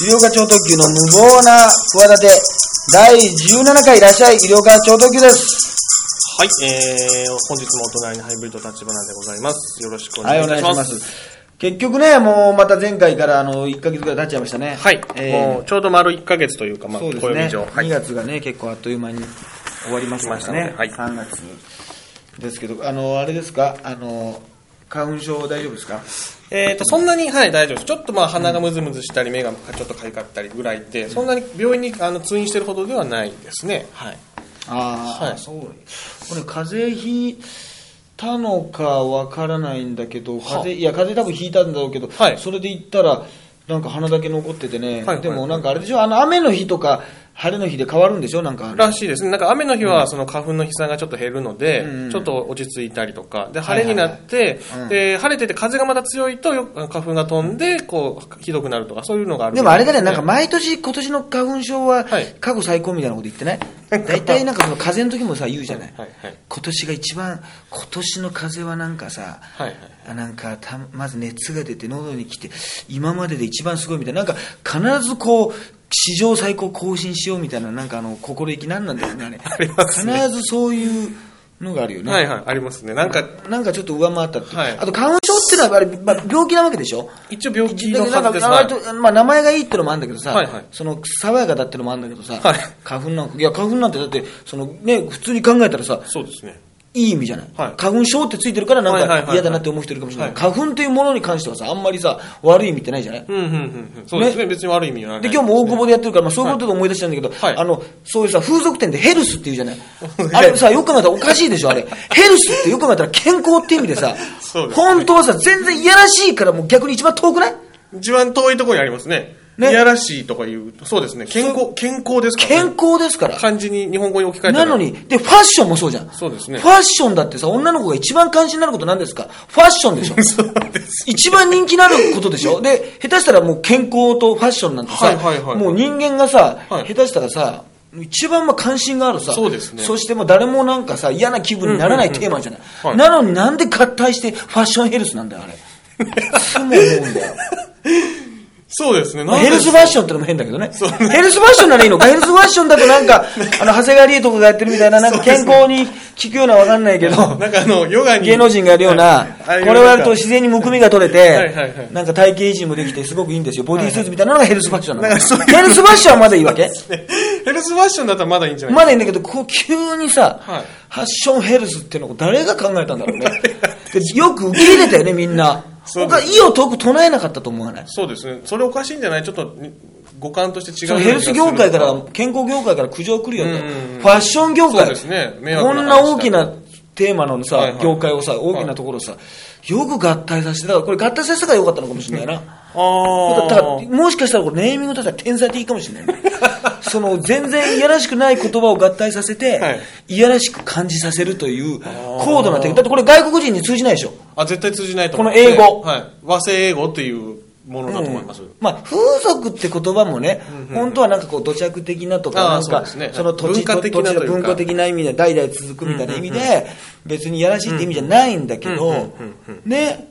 医療課長特急の無謀な企て、第17回いらっしゃい、医療課長特急です。はい、えー、本日もお隣にハイブリッド立花でございます。よろしくおはい、願いします。お願いします。結局ね、もうまた前回からあの1ヶ月ぐらい経っちゃいましたね。はい、えもうちょうど丸1ヶ月というか、まあ、そうですね。暦上。は2い。月がね、結構あっという間に終わりましたね。来ました3月ですけど、あの、あれですか、あの、花粉症大丈夫ですか？えーと、そんなに、はい、大丈夫です。ちょっとまあ、鼻がムズムズしたり、目がちょっとかゆかったりぐらいで、そんなに病院にあの通院してるほどではないですね。はい。ああ、はいそう。これ風邪ひいたのかわからないんだけど、風邪、いや、風邪多分ひいたんだろうけど、はいそれで言ったら、なんか鼻だけ残っててね、はいでもなんかあれでしょ、あの雨の日とか晴れの日で変わるんでしょ、なんか。らしいですね。なんか雨の日はその花粉の飛散がちょっと減るので、うんちょっと落ち着いたりとか、で、晴れになって、うんで、晴れてて風がまた強いとよ花粉が飛んで、こう、ひどくなるとか、そういうのがあるでもあれだね、なんかま毎年、今年の花粉症ははい過去最高みたいなこと言ってない？大体なんかその風邪の時もさ、言うじゃない？はいはい。今年が一番、今年の風邪はなんかさ、はいはい。あなんかたまず熱が出て喉に来て今までで一番すごいみたいななんか必ずこう史上最高更新しようみたいななんかあの心意気なんなんですねあれ ありますね。必ずそういうのがあるよね、はいはい、ありますね。なんか、なんかちょっと上回ったって、はい。あと花粉症っていうのはやっぱり、まあ、病気なわけでしょ？一応病気のはずです。か割とまあ、名前がいいってのもあるんだけどさ、はいはい。その爽やかだってのもあるんだけどさ、はい。花粉なんかいや花粉なんてだってその、ね、普通に考えたらさそうですね。いい意味じゃない、はい。花粉症ってついてるからなんか嫌だなって思う人いるかもしれない、はい。花粉というものに関してはさあんまりさ悪い意味ってないじゃない、うんうんうん。うん。そうですね。別に悪い意味はない。で今日も大久保でやってるから、まあ、そういうことで思い出したんだけど、はい。あのそういうさ風俗店でヘルスっていうじゃない。あれさよく考えたらおかしいでしょあれ。ヘルスってよく考えたら健康って意味でさそうですね。本当はさ全然いやらしいからもう逆に一番遠くない？一番遠いところにありますね。ねいやらしいとか言うと、そうですね。健康、健康ですから、ね。健康ですから漢字に日本語に置き換えたら。なのに、で、ファッションもそうじゃん。そうですねファッションだってさ、女の子が一番関心になることなんですか？ファッションでしょ そうです。一番人気のあることでしょ？で、下手したらもう健康とファッションなんてさ、はいはいはいもう人間がさ、はい下手したらさ、一番まあ関心があるさ、そうですねそしてもう誰もなんかさ、嫌な気分にならないテーマじゃない。はいなのになんで合体してファッションヘルスなんだよ、あれ。いつも思うんだよ。そうですね。まあヘルスファッションってのも変だけどね。そうヘルスファッションならいいのかヘルスファッションだと なんか、あの、長谷川理恵とかがやってるみたいな、なんか健康に効くようなわかんないけど、なんかあの、ヨガに。芸能人がやるようなこれをやると自然にむくみが取れてい、なんか体型維持もできてすごくいいんですよ。ボディースーツみたいなのがヘルスファッションなの。ヘルスファッションはまだいいわけ？ヘルスファッションだったらまだいいんじゃない？まだいいんだけど、こう急にさ、はいファッションヘルスっていうのを誰が考えたんだろうね。でよく受け入れたよね、みんな。そうです他、意を遠く唱えなかったと思わない？そうですね。それおかしいんじゃない？ちょっと、五感として違うヘルス業界から、健康業界から苦情来るよと。うんうんうんファッション業界。そうですねこなんな大きなテーマのさ、はいはい業界をさ、大きなところをさ、よく合体させて、だからこれ合体させたからよかったのかもしれないな。あだからあ。もしかしたらこれネーミングとしては天才的かもしれないね。その全然いやらしくない言葉を合体させて、はい。い、やらしく感じさせるという高度なテクだってこれ外国人に通じないでしょ？あ、絶対通じないとこの英語。はい。和製英語っていうものだと思います。まあ、風俗って言葉もね、本当はなんかこう土着的なとか、なんかその土地文化文化的な意味で代々続くみたいな意味で、別にやらしいって意味じゃないんだけど、ね。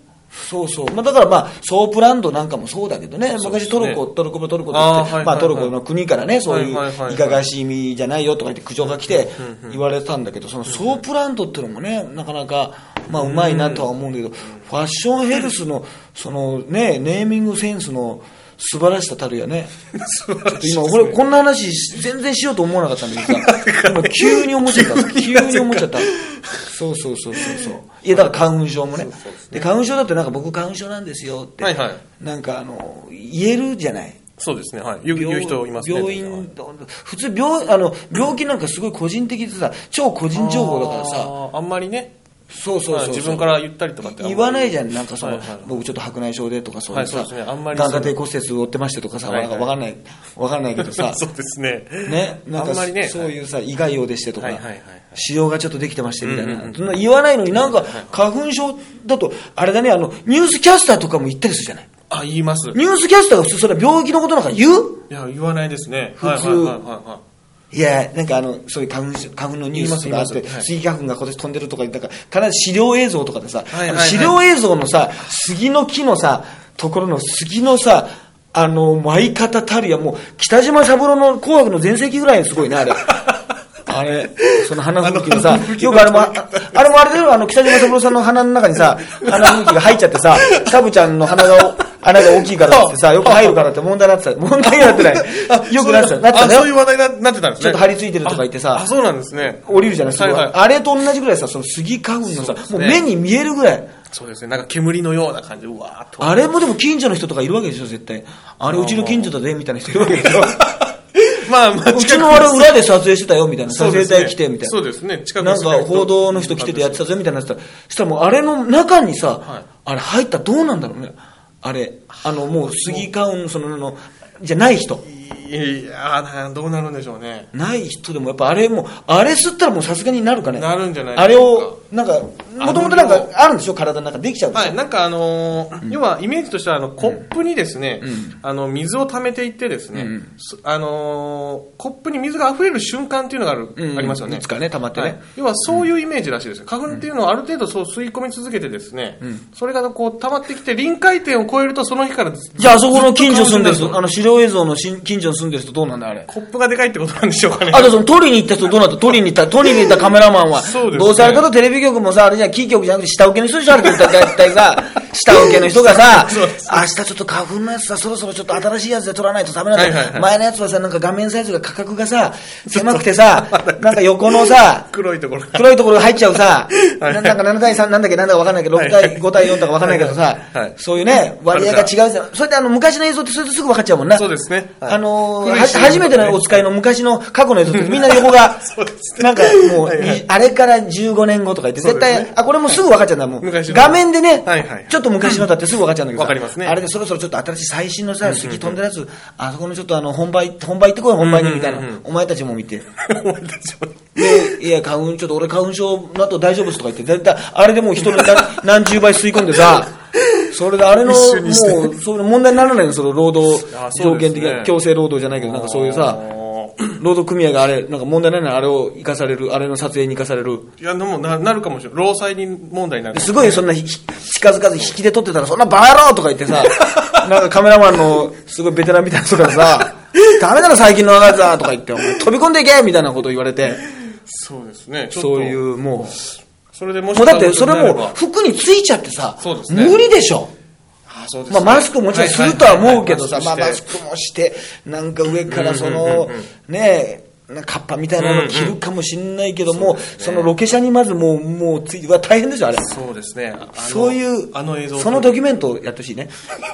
そうそう。まあ、だからまあ、ソープランドなんかもそうだけどね、昔トルコ、トルコ、トルコって言って、はいはいはい。まあトルコの国からね、そういうはいかがわしい。意味じゃないよとか言って苦情が来て言われてたんだけど、そのソープランドっていうのもね、なかなか、まあうまいなとは思うんだけど、ファッションヘルスの、そのね、ネーミングセンスの素晴らしさたるやね。今、俺、こんな話全然しようと思わなかったんだけどさ、今急に思っちゃった。急に思っちゃった。そうそうそうそうそう。いや、だから花粉症もね。で、花粉症だってなんか僕花粉症なんですよって、はいはいなんかあの、言えるじゃない。そうですね。はい。言う人いますね。病院、普通病、あの、病気なんかすごい個人的でさ、超個人情報だからさ、あんまりね、そうそうそう自分から言ったりとかって言わないじゃん、なんかその、はいはい。僕ちょっと白内障でとかそういうさ、はいね。あんまり眼下底骨折負ってましてとかさ、はいはい。わかんない、わかんないけどさ、そうですね。ね、なんかねそういうさ、胃が用でしてとか、はいはいはいはい。腫瘍がちょっとできてましてみたいな、うんうんうんそんな言わないのになんか花粉症だと、あれだね、あの、ニュースキャスターとかも言ったりするじゃない？あ、言います。いニュースキャスターが普通それは病気のことなんか言う？や、言わないですね。普通。はいはいはいはいはい。いや、なんかあの、そういう花粉症花粉のニュースがあって、言います言いますはいスギ花粉が今年飛んでるとか言ったから、必ず資料映像とかでさ、資料映像のさ、杉の木のさ、ところの杉のさ、あの、舞い方たるや、もう、北島三郎の紅白の全盛期ぐらいすごいね、あれ。あれ、その花吹雪のさよくあれも、ああれもあれだよ、あの、北島三郎さんの鼻の中にさ、花吹雪が入っちゃってさ、サブちゃんの鼻が、穴が大きいからってさ、よく入るからって問題になってた。問題になってない。よくなってた。なってたそういう話題にななってたんですね。ちょっと張り付いてるとか言ってさあ、あそうなんですね。降りるじゃないですか、あれと同じぐらいさ、その杉花粉のさ、もう目に見えるぐらい。そうですね。なんか煙のような感じで、うわーっと。あれもでも近所の人とかいるわけでしょ、絶対。あれうちの近所だぜ、みたいな人いるわけでしょ。まあまあ、うちのあれ裏で撮影してたよ、みたいな。撮影隊来て、みたいな。そうですね。近くなんか報道の人来ててやってたぜ、みたいなやつそしたらもうあれの中にさ、はいあれ入ったらどうなんだろうね。あれ、あのもう杉花粉、その、あのじゃない人。いやどうなるんでしょうね。ない人でもやっぱあれもう、あれ吸ったらもうさすがになるかね。なるんじゃないあれを、なんか、もともとなんかあるんでしょ？体の中できちゃうはい、なんかあのー要はイメージとしてはあのコップにですね、あの水を溜めていってですね、すあのーコップに水が溢れる瞬間っていうのがある、うんありますよね。いつかね溜まってね。はい。要はそういうイメージらしいです。花粉っていうのはある程度そう吸い込み続けてですね、それがこう溜まってきて臨界点を超えるとその日からずじゃああそこの近所住んでる人、あの資料映像のし近所に住んでる人どうなんだあれ。コップがでかいってことなんでしょうかね。あとその取りに行った人どうなった？取りに行った、取りに行ったカメラマンは。そうですね。どうせあれだとテレビ局もさ、あれじゃキー局じゃなくて下請けの人じゃんって言ったら大体が、下請けの人がさ、明日ちょっと花粉のやつさ、そろそろちょっと新しいやつで撮らないとダメなんだ、はいはいはい。前のやつはさ、なんか画面サイズが価格がさ、狭くてさ、なんか横のさ、黒いところ。が。黒いところが入っちゃうさ、はいななんか7対3なんだっけなんだかわかんないけど、6対はいはい。5対4とかわかんないけどさはいはい、そういうね、割合が違うじゃん。それであの昔の映像ってそれですぐ分かっちゃうもんな。そうですね。はい。あのー初めてのお使いの昔の過去の映像ってみんな横がなんかもうはいはい、あれから15年後とか言って、絶そうですね。対、あ、これもうすぐ分かっちゃうんだもん。画面でねはいはい、ちょっと昔のだってすぐ分かっちゃうんだけどかりますね。あれでそろそろちょっと新しい最新のさ、杉飛んでるやつ、あそこのちょっとあの、本番、本番行ってこい、本番に、みたいな。お前たちも見て。思いや、花粉、ちょっと俺花粉症の後大丈夫ですとか言って、絶対、あれでもう人の何 何十倍吸い込んでさ、それであれの、もう、そういう問題にならないの、その労働条件的な、強制労働じゃないけど、なんかそういうさ、労働組合があれ、なんか問題ないのにあれを生かされる、あれの撮影に生かされる。いや、でもななるかもしれない。労災に問題になる。すごいそんなひ近づかず引きで撮ってたら、そんなバカ野郎とか言ってさ、なんかカメラマンのすごいベテランみたいな人がさ、ダメだろ最近のやつはとか言って、飛び込んでいけみたいなこと言われて、そうですね。そういうもう、それでもしもうだってそれも服についちゃってさ、そうですね無理でしょ。まあマスクもちろんするとは思うけどさ、はい。まあマスクもして、なんか上からそうんうんのうんうん、ねえ、なんかカッパみたいなの着るかもしんないけども、そのロケ車にまずもう、もうついて、大変ですよ、あれ。そうですね。そういう、あの映像そのドキュメントをやってほしいね。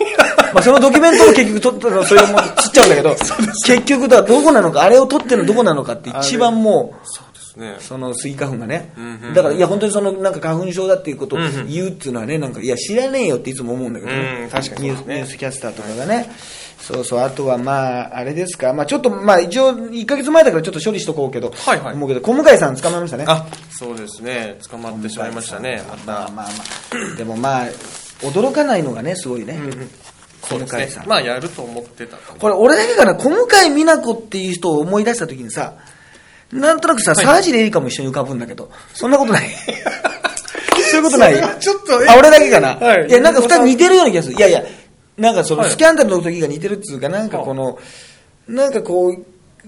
まあそのドキュメントを結局撮ったらそれもつっちゃうんだけど、結局だどこなのか、あれを撮ってるのどこなのかって一番もう、ね。そのスギ花粉がね、うんうん。だからいや本当にそのなんか花粉症だっていうことを言うっていうのはねなんかいや知らねえよっていつも思うんだけどね、うん確かにニュースそうですね。ニュースキャスターとかがね。そうそうあとはまああれですか。まあちょっとまあ一応1か月前だからちょっと処理しとこうけど、はいはい。思うけど小向井さん捕まえましたね。あ、そうですね。捕まってしまいましたね。また。まあまあまあでもまあ驚かないのがねすごいね、小向井さん、まあ、やると思ってたと。これ俺だけかな？小向井美奈子っていう人を思い出した時にさなんとなくさ、沢尻エリカも一緒に浮かぶんだけど。そんなことない。そういうことない。ちょっとえあ俺だけかな、はい。い、やなんか二人似てるような気がする。いやいやなんかそのはい。スキャンダルの時が似てるっつうかなんかこの、なんかこう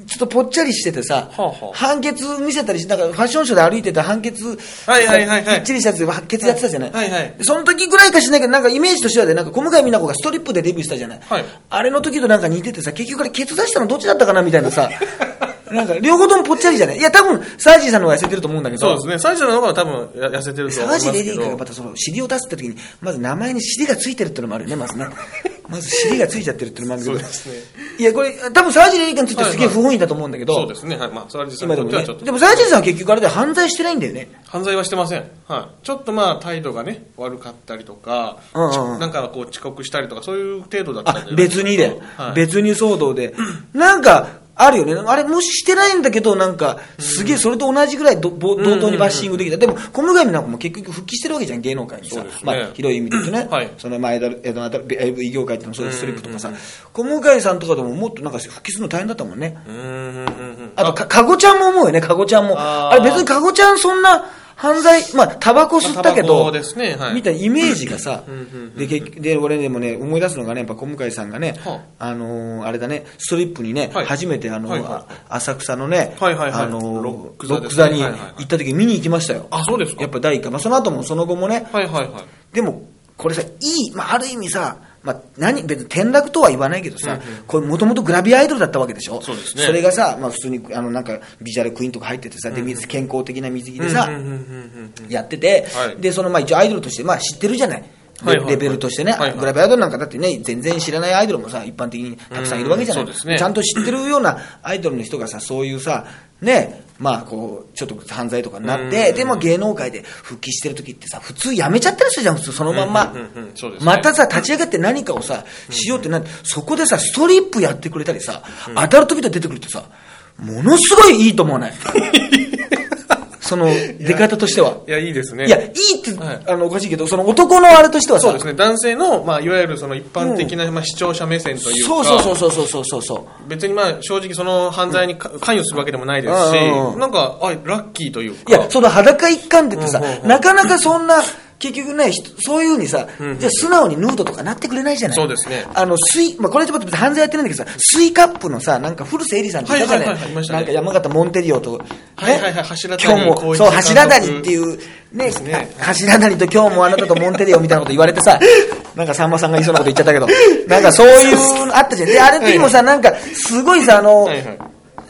ちょっとぽっちゃりしててさ、判決見せたりしなんかファッションショーで歩いてた判決はいはいはいはい。きっちりしたやつで判決やってたじゃない、はいはい。でその時ぐらいかしないけどなんかイメージとしてはでなんか小向井美奈子がストリップでデビューしたじゃない、はい。あれの時となんか似ててさ結局あれケツ出したのどっちだったかなみたいなさ なんか両方ともぽっちゃりじゃないいや多分サージーさんの方が痩せてると思うんだけどそうですね。最初の方が多分や痩せてると思いますけ沢尻エリーがど。またその尻を出すって時にまず名前に尻がついてるってのもあるよね まずねまず尻がついちゃってるってのもあるけどそうですねいやこれ多分沢尻エリーについてすげえ不本意だと思うんだけど、そうですね。はい。まあ、それは実際今でもねにとってはちょっと。でも沢尻さんは結局あれで犯罪してないんだよね犯罪はしてません。はい。ちょっとまあ、態度がね、悪かったりとか、うんうんうんなんかこう遅刻したりとか、そういう程度だったん。別にで、はい、別に騒動で、なんか、あるよね。あれ、もししてないんだけど、なんか、すげえ、それと同じぐらい同等にバッシングできた。でも、小向上なんかも結局復帰してるわけじゃん、芸能界にさ。まあ、広い意味で言うとね。はいその前田、江戸の AV 業界っていうのもそうです、ストリップとかさ。小向上さんとかでももっとなんか復帰するの大変だったもんね。うんあと、か、かごちゃんも思うよね、かごちゃんも。あれ別にかごちゃんそんな、犯罪、まあ、タバコ吸ったけど、コですねはい。みたいなイメージがさで、で、俺でもね、思い出すのがね、やっぱ小向井さんがねは、あ。のーあれだね、ストリップにね、はい。初めてあのはいはい。あ浅草のね、はいはいはい。あのーロックロ座に行った時見に行きましたよ。あそうですか。やっぱ第一回。まあ、その後も、その後もね、はいはいはい。でも、これさ、いい、まあ、ある意味さ、まあ、何、別に転落とは言わないけどさ、これもともとグラビアアイドルだったわけでしょ？そうですね。れがさ、まあ、普通に、あの、なんか、ビジュアルクイーンとか入っててさ、で、水、健康的な水着でさ、やってて、はい。で、その、まあ、一応アイドルとして、まあ、知ってるじゃない。レベルとしてね、グラビアアイドルなんかだってね、全然知らないアイドルもさ、一般的にたくさんいるわけじゃない、ちゃんと知ってるようなアイドルの人がさ、そういうさ、ね、まあこう、ちょっと犯罪とかになって、でも芸能界で復帰してる時ってさ、普通辞めちゃったりするじゃん、普通そのまんま。またさ、立ち上がって何かをさ、しようってなって、そこでさ、ストリップやってくれたりさ、アダルトビデオ出てくるってさ、ものすごいいいと思わない？その、出方としては。いやいいですね。いや、いいって、はい。あの、おかしいけど、その男のあれとしてはさ、そうですね。男性の、まあ、いわゆるその一般的な、まあ、視聴者目線というか。そうそうそうそうそうそうそう。別にまあ正直その犯罪にか関与するわけでもないですし、うんうん。なんかあラッキーというか。いや、その裸一貫でってさ、うんうんうん。なかなかそんな、結局ね、ひそういうふうにさ、じゃあ素直にヌードとかなってくれないじゃない。そうですね。あの、スイ、まあ、これちょっと犯罪やってないんだけどさ、スイカップのさ、なんか古瀬絵里さんっていたじゃない,、なんか山形モンテディオと、ね、はいはいはい柱谷今日も、そう、柱谷っていう、ね、ね。柱谷と今日もあなたとモンテディオみたいなこと言われてさ、なんかさんまさんが言いそうなこと言っちゃったけど、なんかそういう、あったじゃん。で、あれの時もさ、なんか、すごいさ、あの、はいはい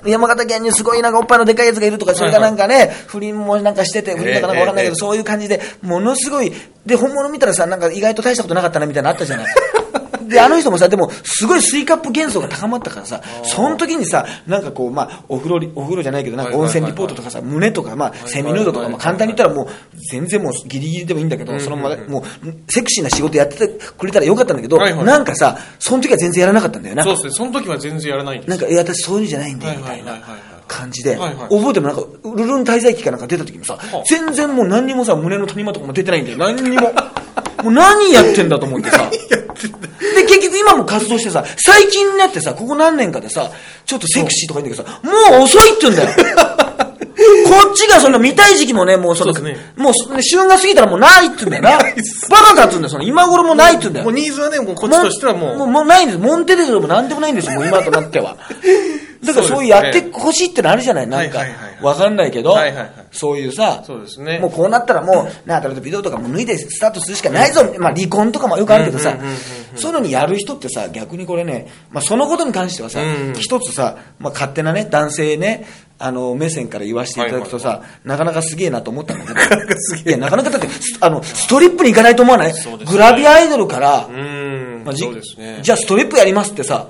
山形県にすごいなんかおっぱいのでかいやつがいるとか、それがなんかね、不倫もなんかしてて、不倫だかなんかわかんないけど、ええそういう感じで、ものすごい、で、本物見たらさ、なんか意外と大したことなかったなみたいなのあったじゃない。で、あの人もさ、でも、すごいスイカップ幻想が高まったからさ、その時にさ、なんかこう、まあ、お風呂り、お風呂じゃないけど、なんか温泉リポートとかさ、胸とか、まあ、セミヌードとか、まあ、簡単に言ったらもう、全然もう、ギリギリでもいいんだけど、そのまま、もう、セクシーな仕事やっててくれたらよかったんだけど、なんかさ、その時は全然やらなかったんだよな。そうですね。その時は全然やらないんですなんか、いや、私そういうんじゃないんだよ、みたいな感じで、はいはい。覚えてもなんか、ルルン滞在記かなんか出た時もさ、全然もう何にもさ、胸の谷間とかも出てないんだよ、何にも。もう何やってんだと思ってさ。で、結局今も活動してさ、最近になってさ、ここ何年かでさ、ちょっとセクシーとか言うんだけどさ、もう遅いって言うんだよ。こっちがその見たい時期もね、もうその、そうですねもうそね旬が過ぎたらもうないって言うんだよな。バカかっつうんだよ、その今頃もないって言うんだよもう。ニーズはねもうこっちとしてはもうもう、もうないんです。モンテデルもなんでもないんですよ、もう今となっては。だからそういうやってほしいってのあるじゃないなんか。わかんないけどそういうさ、もうこうなったらもう、ね、アダルトビデオとかも脱いでスタートするしかないぞ。まあ離婚とかもよくあるけどさ、そういうのにやる人ってさ、逆にこれね、まあそのことに関してはさうん、一つさ、まあ勝手なね、男性ね、あの、目線から言わせていただくとさ、なかなかすげえなと思ったんだけど。なかなかすげえ。いや、なかなかだって、スあの、ストリップに行かないと思わない？グラビアアイドルからまあじじゃあストリップやりますってさ、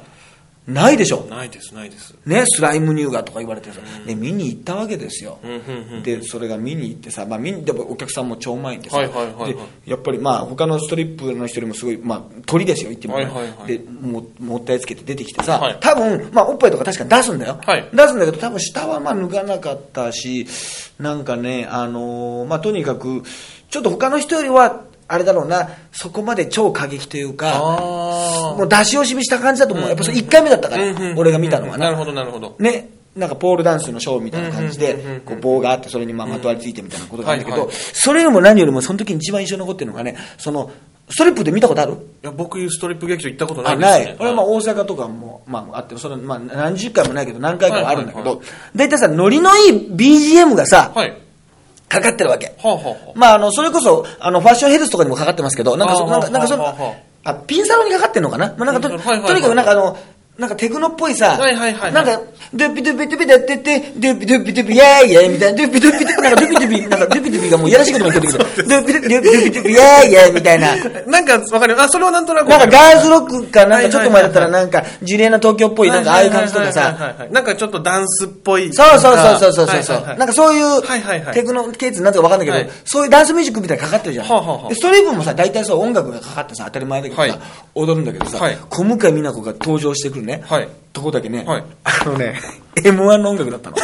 ないでしょ。ないですないです。ね、スライム乳がとか言われてさ、で、見に行ったわけですよ。うんうんうん。で、それが見に行ってさ、まあ、見に、でもお客さんも超満員でさ、はいはいはい。はいで、やっぱりまあ、他のストリップの人よりもすごい、まあ、鳥ですよ、言ってもね、はいはいはい。で、も、もったいつけて出てきてさ、はい。多分、まあ、おっぱいとか確かに出すんだよ。はい。出すんだけど、多分下はまあ、脱がなかったし、なんかね、あのーまあ、とにかく、ちょっと他の人よりは、あれだろうな、そこまで超過激というか、もう出し惜しみした感じだと思う。やっぱそれ1回目だったから、俺が見たのはな。るほどなるほど。ね、なんかポールダンスのショーみたいな感じでこう棒があって、それにまあまとわりついてみたいなことがあるんだけどそれよりも何よりもその時に一番印象に残ってるのがね、その、ストリップで見たことある？いや僕ストリップ劇場行ったことなあ、いですね。ない。俺はまあ大阪とかも、まああって、それまあ何十回もないけど何回かはあるんだけど、大体さ、ノリのいい BGM がさ、はいかかってるわけ。はあはあはあまあ、あの、それこそ、あの、ファッションヘルスとかにもかかってますけど、なんかなんか、なんかそのはあピンサロにかかってんのかな？まあ、なんかと、とにかくなんかあの、なんかテクノっぽいさ、はいはいはいはい。なんか、ドゥピドゥピドゥピドゥってって、ドゥピドゥピドゥピ、イェーイイェーイみたいな、ドゥピドゥピドゥピ、なんかドゥピドゥピ、なんかドゥピドゥピがもういやらしいことも言ってるけど、ドゥピドゥピドゥピドゥピイェーイイェーイみたいな。なんかわかるあそれはなんとなくなんかガールズロックかなんかちょっと前だったらなんか、ジュリエナ東京っぽいなんかああいう感じとかはいさ、なんかちょっとダンスっぽい。そうそうそうそうそうそう。そなんかそういう、テクノケーツなんとかわかんないけど、はい。そういうダンスミュージックみたいなのかかってるじゃん、ストリートもさ大体そう音楽がかかってさ当たり前だけどさ、はい。踊るんだけどさ、はい。小向井美奈子が登場してくるね、はい、とこだけね、はい、あのね、M1 の音楽だったの。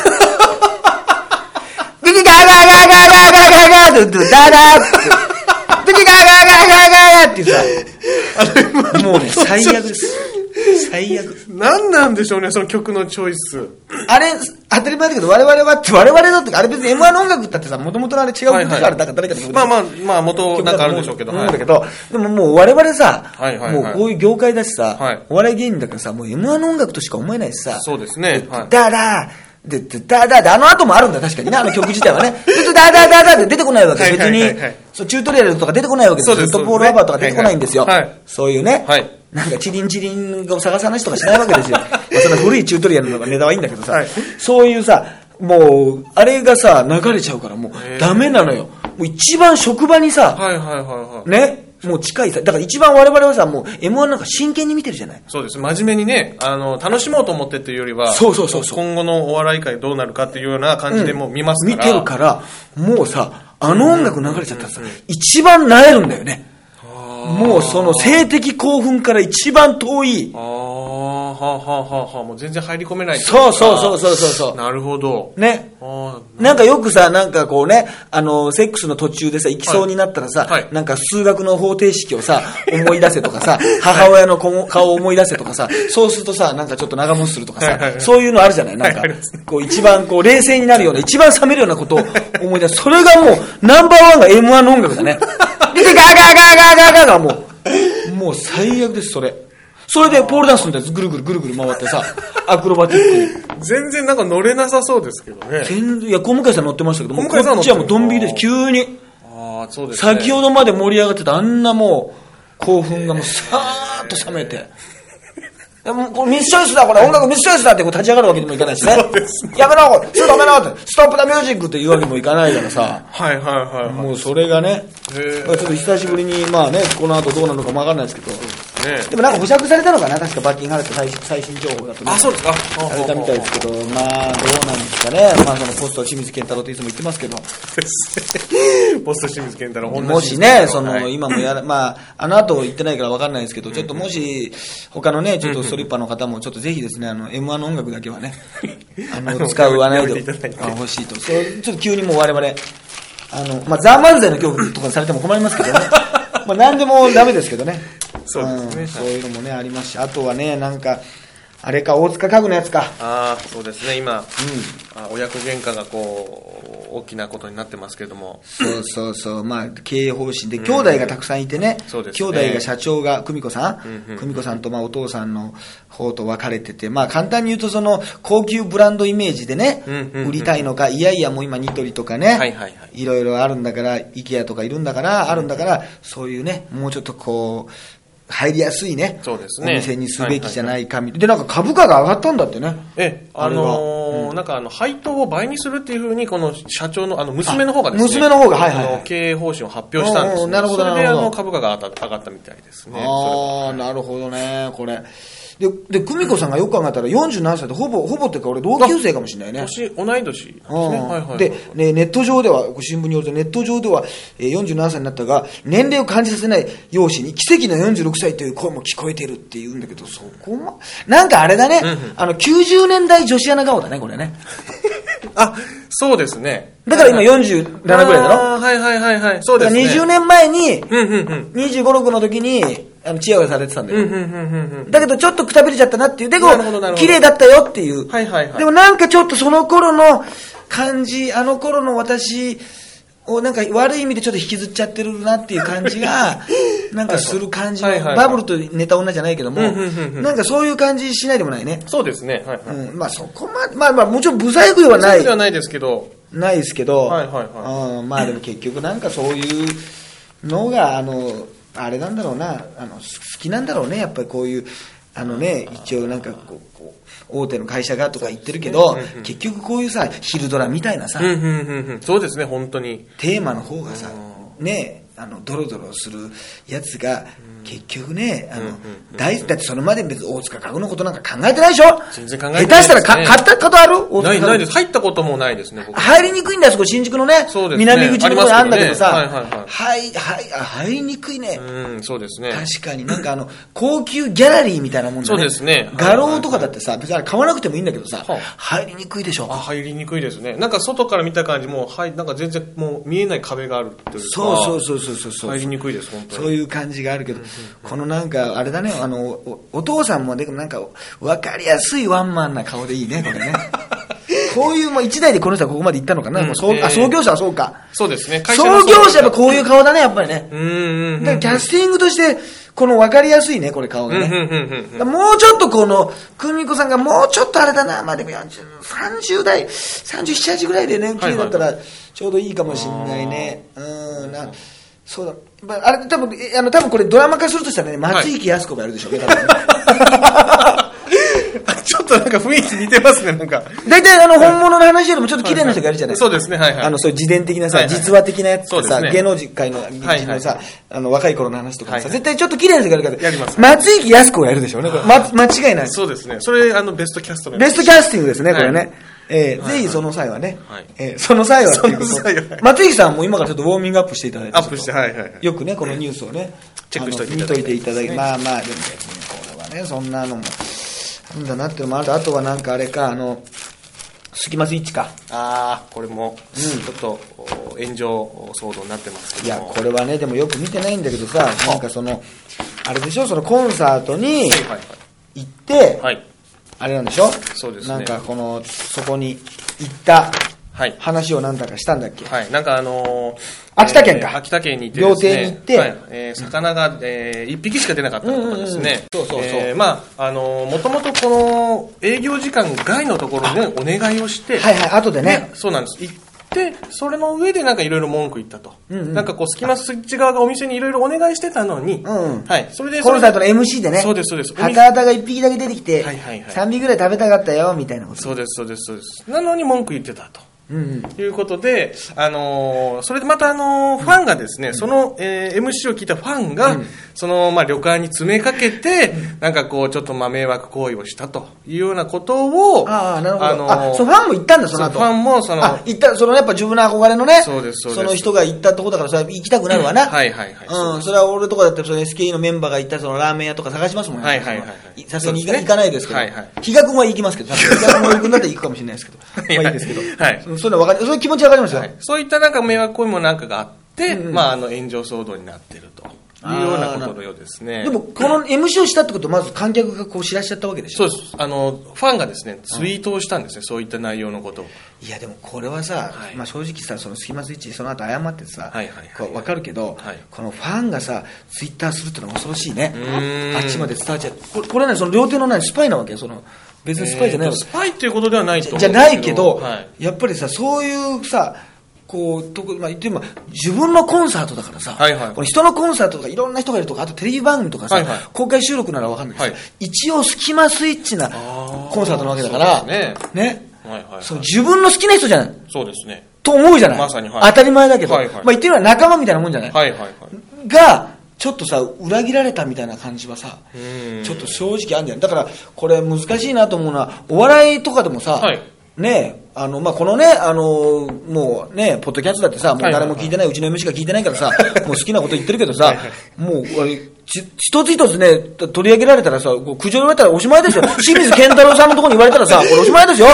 ビキガガガガガガガガーっ、ダダって、ビキガガガガガガってさ、もうね、最悪です。最悪。何なんでしょうね、その曲のチョイス。あれ、当たり前だけど、我々はって、我々だって、あれ別に M1 の音楽だってさ、もともとのあれ違う曲がある、だから誰かとまあまあ、まあ元なんかあるんでしょうけど。はい思うんだけど、でももう我々さ、もうこういう業界だしさ、はいお笑い芸人だからさ、もう M1 の音楽としか思えないしさ、そうですね。はい。ダーダー、で、で、ダーダーで、あの後もあるんだ、確かにね、あの曲自体はね。ずっとダーダーダーダーって出てこないわけ。はい別にはいはいはい、そう、チュートリアルとか出てこないわけですずっとポールアバーとか出てこないんですよ。そういうねはい。なんかチリンチリンを探す話とかしないわけですよ。まあその古いチュートリアルのネタはいいんだけどさはい、そういうさ、もう、あれがさ、流れちゃうからもうダメなのよ。もう一番職場にさ、はいはいはいはい。ね、もう近いさ、だから一番我々はさ、もう M1 なんか真剣に見てるじゃない。そうです。真面目にね、あの、楽しもうと思ってっていうよりは、そうそうそうそう今後のお笑い界どうなるかっていうような感じでもう見ますから。見てるから、もうさ、あの音楽流れちゃったらさ、一番萎えるんだよね。もうその性的興奮から一番遠いあ。あ、はあはあはあはあ、もう全然入り込めないそうそうそうそうそうそう。なるほど。ね。あなんかよくさ、なんかこうね、あの、セックスの途中でさ、行きそうになったらさ、はいなんか数学の方程式をさ、思い出せとかさ、母親の顔を思い出せとかさ、そうするとさ、なんかちょっと長持ちするとかさそういうのあるじゃない？なんかこう一番こう冷静になるような、一番冷めるようなことを思い出す。それがもう、ナンバーワンが M1 の音楽だね。で、ガーガーガーガーガーガーがもう、もう最悪です、それ。それでポールダンスみたいなぐるぐるぐるぐる回ってさ、アクロバティックに。全然なんか乗れなさそうですけどね。全然、いや、小向さん乗ってましたけど、もうこ小向さんっちはもうドン引きです、急に。ああ、そうですね。先ほどまで盛り上がってたあんなもう、興奮がもうさーっと冷めて。これミスチョイスだ、これ音楽ミスチョイスだってこう立ち上がるわけにもいかないしね。そうですやめろ、これストップだめろって、ストップだミュージックって言うわけにもいかないからさ。はいはいはいはい。もうそれがね、へちょっと久しぶりに、まあね、この後どうなるのかもわかんないですけど、え。ねでもなんか保釈されたのかな、確かバッキンガムハルト最最新情報だとね。あ、そうですか。されたみたいですけど、まあ、どうなんですかね。まあ、そのポスト清水健太郎っていつも言ってますけど、ポスト清水健太郎、もしね、その、はい今もやら、まあ、あの後言ってないから分かんないですけど、ちょっともし、他のね、ちょっとストリッパーの方も、ちょっとぜひですね、あの、M1 の音楽だけはね、あ あの、の使わないでしいと。それちょっと急にもう我々、あの、まあ、ザ・漫才の曲とかされても困りますけどね。まあ、何でもダメですけどね。そうですねんそういうのもね、ありますし、あとはね、なんか、あれか、大塚家具のやつか。ああ、そうですね、今、あ親子喧嘩がこう、大きなことになってますけれども、そうそうそう、まあ、経営方針で、兄弟がたくさんいてね、そうですね。兄弟が社長が久美子さうんうんん、久美子さんとまあお父さんの方と別れてて、まあ、簡単に言うと、その高級ブランドイメージでねうんうんうん、売りたいのか、いやいや、もう今、ニトリとかね、はいはいはい。いろいろあるんだから、IKEA とかいるんだから、あるんだから、そういうね、もうちょっとこう、入りやすいね、そうですね。お店にすべきじゃないかみたいな、で、なんか株価が上がったんだってね。ええ、あのーなんかあの、配当を倍にするっていうふうに、この社長の、あの、娘の方がですね、娘の方がはいはいはい。経営方針を発表したんですね。なるほどそれで、あの、株価が上がった上がったみたいですね。ああ、なるほどね、これ。で、で、久美子さんがよく考えたら47歳でほぼ、ほぼっていうか俺同級生かもしれないね。年、同い年ですね。はいはいはい。で、ね、ネット上では、新聞によると、ネット上では、えー47歳になったが、年齢を感じさせない容姿に、奇跡の46歳という声も聞こえてるって言うんだけど、そこも、なんかあれだね、あの、90年代女子アナ顔だね、これね。あ、そうですね。だから今47ぐらいだろ？はいはいはいはい。そうですね。20年前に、うんうんうん。25、6の時に、あの、チヤホヤされてたんだよ。だけどちょっとくたびれちゃったなっていう。でも綺麗だったよっていう。はいはいはいでもなんかちょっとその頃の感じ、あの頃の私をなんか悪い意味でちょっと引きずっちゃってるなっていう感じが、なんかする感じのバブルとネタ女じゃないけども、なんかそういう感じしないでもないね。そうですね。はいはい。うん、まあそこまで、まあまあもちろん不細工ではないで、はないですけど、ないですけど、はいはいはうん、まあでも結局なんかそういうのが、あの、あれなんだろうな、あの、好きなんだろうね、やっぱりこういう、あのね、一応なんかこう、こう大手の会社がとか言ってるけど、結局こういうさ、昼ドラみたいなさ、うんうんうんうん。そうですね、本当に。テーマの方がさ、ね、あのドロドロするやつが、結局ねあの、大だってそれまで別に大塚家具のことなんか考えてないでしょ？全然考えてない下手したらか買ったことある？大塚ないないです。入ったこともないですね僕。入りにくいんだよ、そこ新宿のね。ね。南口のところにあるんだけどさ。はいはいはい、はい、あ入りにくいね。うんそうですね。確かに。なんかあの、高級ギャラリーみたいなもんだね。そうですね。画廊とかだってさ、別に買わなくてもいいんだけどさはあ、入りにくいでしょ？あ。入りにくいですね。なんか外から見た感じもうはいなんか全然もう見えない壁があるっていうか。そうそうそうそうそう。入りにくいです本当にそういう感じがあるけど、このなんか、あれだね、あの、おお父さんもでもなんか、わかりやすいワンマンな顔でいいね、これね。こういう、まあ、一代でこの人はここまで行ったのかな。うんもう創えーあ創業者はそうか。そうですね会創業者はこういう顔だね、やっぱりね。うんうんうんだからキャスティングとして、この分かりやすいね、これ顔がね。うんうんうんうんだからもうちょっとこの、久美子さんがもうちょっとあれだな、まあでも40 30代、37、8ぐらいでね、綺麗だったらちょうどいいかもしれないね。うん、な、そうだ。まあ、あれ、多分、えあの、多分これドラマ化するとしたらね、松池康子がやるでしょうね、多分ね。ちょっとなんか雰囲気似てますねなんか。大体あの、本物の話よりもちょっと綺麗な人がやるじゃないそうですねはいはい。あの、そういう自伝的なさ、はいはい。実話的なやつってさ、ね。芸能界の、はいのさ、あの、若い頃の話とかさ、はいはい。絶対ちょっと綺麗な人がやるから、やります。松池康子がやるでしょうね、これ。ま、間違いない。そうですね。それあのベストキャストのベストキャスティングですね、これはい。ね。えーはいぜひその際はねはい、えーその際はっていうこその際は。と。松井さんも今からちょっとウォーミングアップしていただいて。アップしてはいはいはい。よくね、このニュースをね、チェックしといて見といていただき、まあまあ、でも別にこれはね、そんなのも、なんだなっていうのもあるあとはなんかあれか、あの、スキマスイッチか。ああこれもちょっとお炎上騒動になってますけいや、これはね、でもよく見てないんだけどさ、なんかその、あれでしょ、そのコンサートにはいはい。行って、はいあれなんでしょ？そうですね。なんかこの、そこに行ったはい。話をなんだかしたんだっけ？はい、なんかあのー秋田県か。えー秋田県に行ってですね料亭に行って。はい。えー魚が、えー、1匹しか出なかったとかですね、そうそうそう。えーまああのーもともとこの営業時間外のところでお願いをしてはいはい、後でね。そうなんです行ってそれの上でなんかいろいろ文句言ったと、うんうん。なんかこうスキマスイッチ側がお店にいろいろお願いしてたのに、うんはい、それでコンサートの MC でね。そうですそうです。ハタハタが1匹だけ出てきて、はいはいはい。3匹ぐらい食べたかったよ、みたいなこと。そうですそうですそうです。なのに文句言ってた。ということで、あのーそれでまた、あのーファンがですね、その、えー MC を聞いたファンが、その、まあ、旅館に詰めかけて、なんかこう、ちょっと、まあ、迷惑行為をしたというようなことを、ああ、なるほど。のーあ、そう、ファンも行ったんだ、その後。ファンもそのあ、行った、そのやっぱ自分の憧れのね、そうですそうですの人が行ったとこだから、それは行きたくなるわな。はいはいはいうん、それは俺とかだったら、その SKE のメンバーが行ったそのラーメン屋とか探しますもんね。はいはいはいはいさすがに行かないですけど。はいはい比嘉君は行きますけど、比嘉君は行くんだったら行くかもしれないですけど。は いまあいいですけど。はいそういうのわかり、そういう気持ちわかりますよ。はい。そういったなんか迷惑行為もなんかがあって、うん。うんまあ、あの、炎上騒動になってると。いうようなことのようですね。でも、この MC をしたってことは、まず観客がこう知らしちゃったわけでしょ？そうです。あの、ファンがですね、ツイートをしたんですね、そういった内容のことを。いやでもこれはさ、はい。まあ、正直さそのスキマスイッチその後謝ってさ、はいはいはい。こう分かるけど、はい。このファンがさツイッターするってのは恐ろしいね。あっちまで伝わっちゃう。これこれはねその両手のないスパイなわけよその別にスパイじゃないスパイっていうことではないと。じゃないけど、はい。やっぱりさそういうさこうとこまあ、言っても自分のコンサートだからさ、はいはい。これ人のコンサートとかいろんな人がいるとかあとテレビ番組とかさ、はいはい。公開収録なら分かんないけど、はい。一応スキマスイッチなー。コンサートなわけだからそうですね。はいはいはい。そう自分の好きな人じゃない。そうですね。と思うじゃない、まさにはい。当たり前だけど、はいはい。まあ言ってみれば仲間みたいなもんじゃない、はいはいはい。が、ちょっとさ、裏切られたみたいな感じはさ、うん。ちょっと正直あるんじゃないだから、これ難しいなと思うのは、お笑いとかでもさ、はい。ねえ、あの、まあ、このね、あの、もうね、ポッドキャストだってさ、もう誰も聞いてない、うちの MC が聞いてないからさ、もう好きなこと言ってるけどさ、もう、あれち一つ一つね、取り上げられたらさ、苦情言われたらおしまいですよ。清水健太郎さんのところに言われたらさ、これおしまいですよ。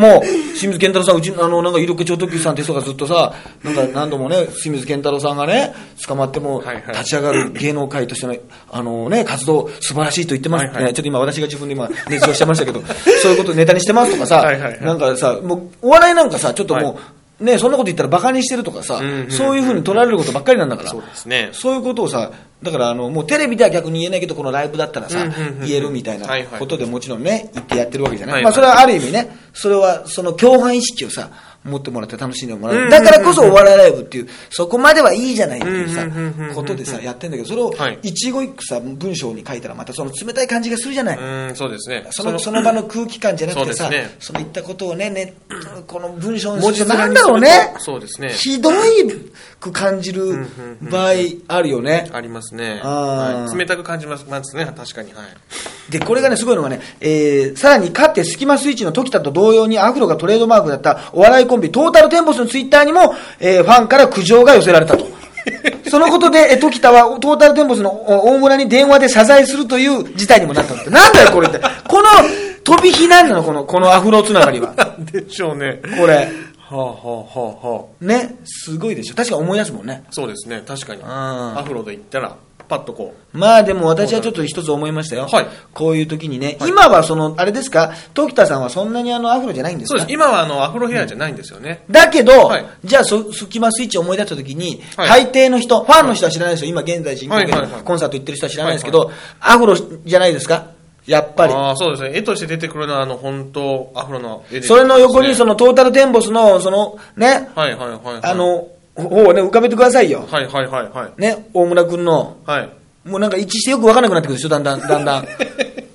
もう、清水健太郎さん、うち、あの、なんか、色気超特急さんって人がずっとさ、なんか何度もね、清水健太郎さんがね、捕まっても、はいはい。立ち上がる芸能界としての、あのね、活動、素晴らしいと言ってます。ってね、はいはい。ちょっと今私が自分で今、熱唱してましたけど、そういうことネタにしてますとかさ、はいはいはい。なんかさ、もう、お笑いなんかさ、ちょっともう、ね、そんなこと言ったらバカにしてるとかさ、んうんうん。そういうふうに取られることばっかりなんだから、そうですね。そういうことをさ、だからあの、もうテレビでは逆に言えないけど、このライブだったらさ、言えるみたいなことでもちろんね、言ってやってるわけじゃない。まあそれはある意味ね、それはその共犯意識をさ、持ってもらって楽しんでもらう。だからこそお笑いライブっていう、そこまではいいじゃないっていうさことでさ、やってんだけど、それをはい一語一句さ、文章に書いたらまたその冷たい感じがするじゃない。うん、そうですね。そのその場の空気感じゃなくてさ、そうですねその言ったことをね、ねこの文章にするとなんだろうね。そうですねひどいく感じる場合あるよね。ありますね。冷たく感じますますね、確かに。はい。で、これがね、すごいのがね、えー、さらに、かってスキマスイッチの時田と同様にアフロがトレードマークだったお笑いコンビ、トータルテンボスのツイッターにも、えー、ファンから苦情が寄せられたと。そのことで、えー、時田はトータルテンボスのお大村に電話で謝罪するという事態にもなったって。なんだよ、これって。この、飛び火なんなの、この、このアフロつながりは。なんでしょうね。これ。はあ、はあはあはあ、ね、すごいでしょ。確か思い出すもんね。そうですね、確かに。んアフロで言ったら、パッとこまあでも私はちょっと一つ思いましたよ。はいこういう時にね、今はその、あれですか、時田さんはそんなにあのアフロじゃないんでう。すか？そうです。今はあの、アフロヘアじゃないんですよね。だけど、はいじゃあそ、スキマスイッチを思い出した時に、はい大抵の人、ファンの人は知らないですよ。今現在進行形ではいはいはいコンサート行ってる人は知らないですけど、アフロじゃないですか？やっぱり。ああ、そうですね。絵として出てくるのは、あの、本当アフロの絵で、それの横にその、のトータルテンボスの、その、ね、はいはいはい、はい。あ、の、方をね、浮かべてくださいよ。はいはいはいはい。ね、大村くんの、はい。もうなんか一致してよくわからなくなってくるでしょ、だんだん、だんだん。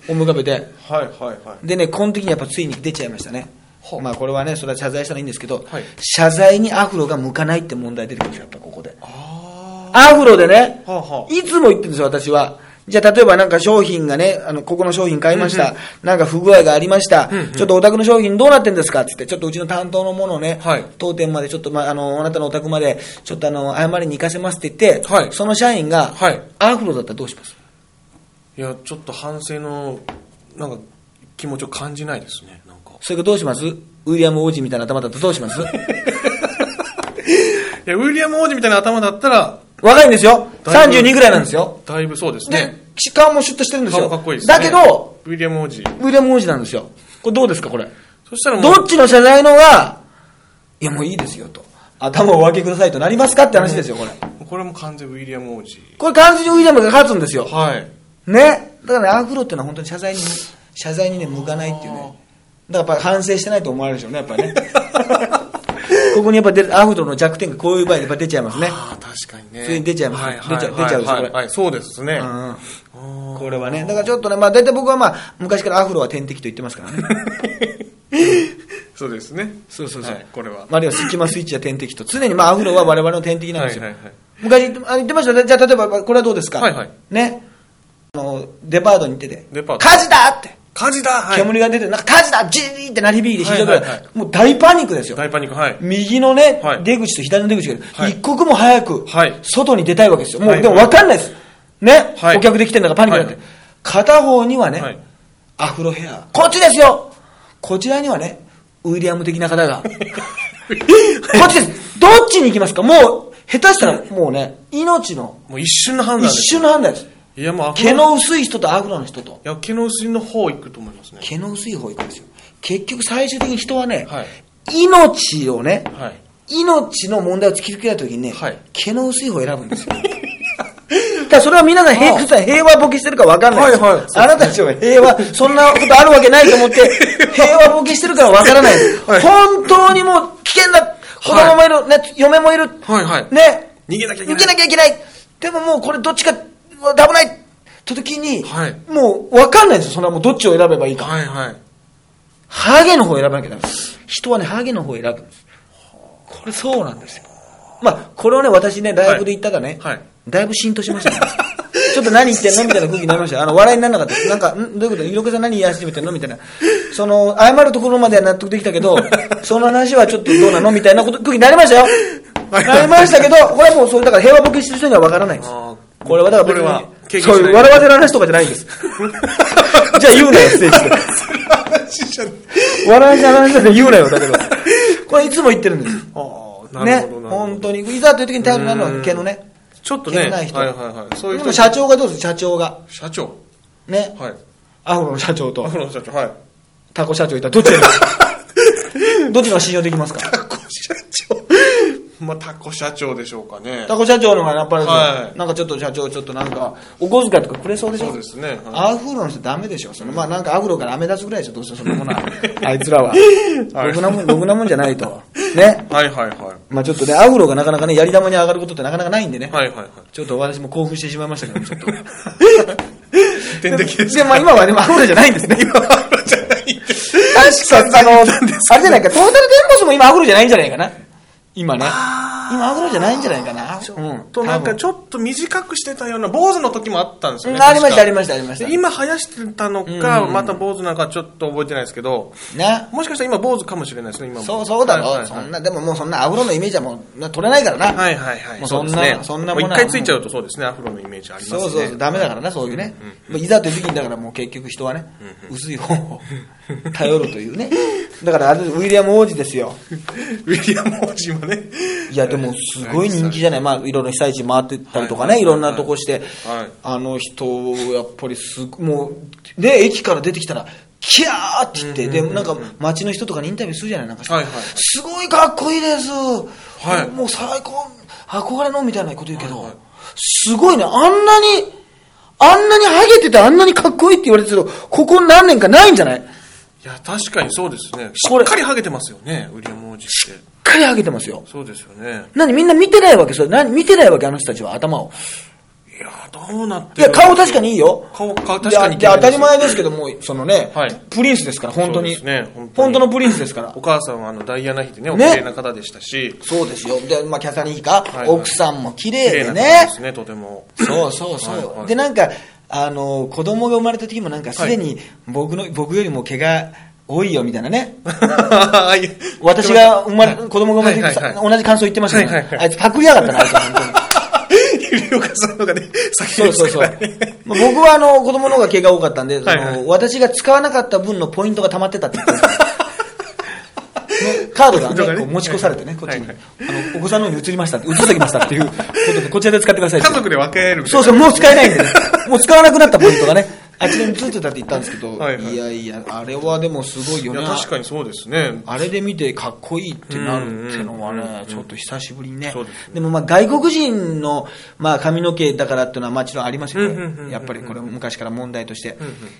思い浮かべて。はいはいはい。でね、この時にやっぱついに出ちゃいましたねは。あまあこれはね、それは謝罪したらいいんですけど、はい謝罪にアフロが向かないって問題出てくるんですよ、やっぱここで。あアフロでね、はあはあいつも言ってるんですよ、私は。じゃあ、例えばなんか商品がね、あの、ここの商品買いました。なんか不具合がありました。ちょっとお宅の商品どうなってんですか？って言って、ちょっとうちの担当のものをね、はい。当店までちょっと、まあ、あの、あなたのお宅まで、ちょっとあの、謝りに行かせますって言って、はい。その社員が、はい。アフロだったらどうします？いや、ちょっと反省の、なんか、気持ちを感じないですね、なんか。それからどうします？ウィリアム王子みたいな頭だったらどうします？いや、ウィリアム王子みたいな頭だったら、若いんですよ。だいぶ32ぐらいなんですよ。だいぶそうですでね。、顔もシュッとしてるんですよ。顔かっこいいですね。だけど、、ウィリアム王子。ウィリアム王子なんですよ。これどうですか、これ？そしたらもう、どっちの謝罪のが、いやもういいですよと。頭をお分けくださいとなりますかって話ですよ、これ。これも完全ウィリアム王子。これ完全にウィリアムが勝つんですよ。はい。ね。だからね、アフロっていうのは本当に謝罪に、謝罪にね、向かないっていうね。だからやっぱ反省してないと思われるでしょうね、やっぱりね。ここにやっぱ出る、アフロの弱点がこういう場合にやっぱ出ちゃいますね。ああ、確かにね。普通に出ちゃいますはいはい出ちゃう出ちゃうはいはい、そうですね。うんうんこれはね。だからちょっとね、まあ大体僕はまあ、昔からアフロは天敵と言ってますからね。そうですね。そうそうそう。はいこれは。あるいはスキマスイッチや天敵と。常にまあアフロは我々の天敵なんですよ。はいはいはい昔あ言ってました？ね。じゃあ例えばこれはどうですか？はいはいね。あの、デパートに行ってて。デパート火事だって。火事だはい。煙が出て、なんか火事だジーって鳴り響いて非常ぐらい、はいはいはいもう大パニックですよ。大パニック、はい。右のね、はい出口と左の出口が、はい一刻も早くはい外に出たいわけですよ。もう、はいでも分かんないです。ね、はいお客で来てんだからパニックになって。はい片方にはね、はいアフロヘア。こっちですよこちらにはね、ウィリアム的な方が。こっちです。どっちに行きますか？もう、下手したらもうね、命のもう一瞬の判断一です。瞬の判断です。いや、もう、毛の薄い人とアフロの人と。いや、毛の薄いの方行くと思いますね。毛の薄い方行くんですよ。結局最終的に人はね、はい命をね、はい。命の問題を突きつけたときにね、はい毛の薄い方を選ぶんですよ。だからそれは皆さん平普平和ボケしてるか分かんないです、はいはいあなたたちは平和、そんなことあるわけないと思って、平和ボケしてるから分からないです。はい本当にもう危険だ子供もいる、ね、嫁もいる。はいはいね。逃げなきゃいけない逃げなきゃいけない。でももうこれどっちか危ないって時に、はいもう分かんないんですよ。そんなもうどっちを選べばいいか。はいはい。ハゲの方を選ばなきゃダメです。人はね、ハゲの方を選ぶんです。これそうなんですよ。まあ、これをね、私ね、ライブで言ったらね、はいだいぶ浸透しましたね。ちょっと何言ってんのみたいな空気になりましたよ。あの、笑いにならなかった。なんか、ん？どういうこと？ゆろけさん何言い始めてんのみたいな。その、謝るところまでは納得できたけど、その話はちょっとどうなのみたいなこと、空気になりましたよ。はいなりましたけど、これはもう、それだから平和ボケしてる人には分からないんです。これはだから別これはそういう笑わせる話とかじゃないんです。じゃあ言うなよ、ステージで。話じゃ笑いじゃないで言うなよ、だけど。これいつも言ってるんです。ね。本当に。いざという時に頼りになるのは毛のね。ちょっとね、毛のない人。はいはいはい。そういう人でも社長がどうです社長が。社長。ね。はい。アフロの社長とアフロの社長、はい。タコ社長いたらどっちが どっちが信用できますか？まあ、タコ社長でしょうかね。タコ社長の方がやっぱり、はいなんかちょっと社長ちょっとなんか、お小遣いとかくれそうでしょ？そうですねはアフロの人ダメでしょ？そのまあなんかアフロから飴出すぐらいでしょ？どうせそのものは。あいつらは。ろくなもん、ろくなもんじゃないと。ね？はいはいはい。まあちょっとね、アフロがなかなかね、やり玉に上がることってなかなかないんでね。はいはいはい。ちょっと私も興奮してしまいましたけど、ちょっと。点滴ですで、まあ今はね、アフロじゃないんですね。今はアフロじゃない。確か、あの、あれじゃないか、トータルテンボスも今アフロじゃないんじゃないかな。今ね。今アフロじゃないんじゃないかな。うん。となんかちょっと短くしてたような、坊主の時もあったんですよね。うんありました、ありまました、ありました。今生やしてたのか、また坊主なんかちょっと覚えてないですけど、ね。もしかしたら今坊主かもしれないですね、今も。そう、そうだろ、はいはいはいそんな、でももうそんなアフロのイメージはもうな取れないからな。はいはいはい。もうそんなそんなものはもう一回ついちゃうとそうですね、アフロのイメージありますね。そうそうそう、ダメだからな、そういうね。まあいざという時にだからもう結局人はね、薄い方を頼るというね。だからあれウィリアム王子ですよ。ウィリアム王子もね。いや、でもすごい人気じゃない。まあ、いろんな被災地回ってったりとかね、いろんなとこしてはい。あの人、やっぱりすごもう、ね、駅から出てきたら、キャーって言って、で、なんか街の人とかにインタビューするじゃないなんかはいはいすごいかっこいいです。はいもう最高、憧れのみたいなこと言うけど、はいはいすごいね、あんなに、あんなにハゲててあんなにかっこいいって言われてるけど、ここ何年かないんじゃない？いや、確かにそうですね。しっかりハゲてますよね、ウィリアム王子って。しっかりハゲてますよ。そうですよね。何みんな見てないわけ？それ何見てないわけ？あの人たちは頭を。いや、どうなっていや、顔確かにいいよ。顔、顔確かにいや当たり前ですけども、そのね、はいプリンスですから、本当に。ね本当に本当のプリンスですからお。母さんはあのダイアナ妃でね、お綺ね麗な方でしたし、そうですよ。で、まあ、キャサリン妃か、はい奥さんも綺麗で綺麗なで。すね、とても。そうそうそう。はいはいで、なんか、あの、子供が生まれた時もなんか、すでに僕の、僕よりも毛が多いよみたいなね。私が生まれ、子供が生まれた時、はいはいはい。同じ感想言ってましたけど、はいはいはい。あいつパクりやがったな、あいつね、先そうそうそう。僕はあの子供の方が毛が多かったんで、そのはい。はい私が使わなかった分のポイントが溜まってたって言ってカードがね、こう持ち越されてね、こっちに、はいあの。お子さんの方に移りましたって、移ってきましたっていう ことで、こちらで使ってください家族で分けるそうそう、もう使えないんでね。もう使わなくなったポイントがね、あっちに移ってたって言ったんですけど、はいはいいやいや、あれはでもすごいよいや、な。確かにそうですね。あれで見てかっこいいってなるっていうのはね、ちょっと久しぶりにねですね。でもまあ外国人のまあ髪の毛だからっていうのはもちろんありますよね。やっぱりこれ昔から問題として。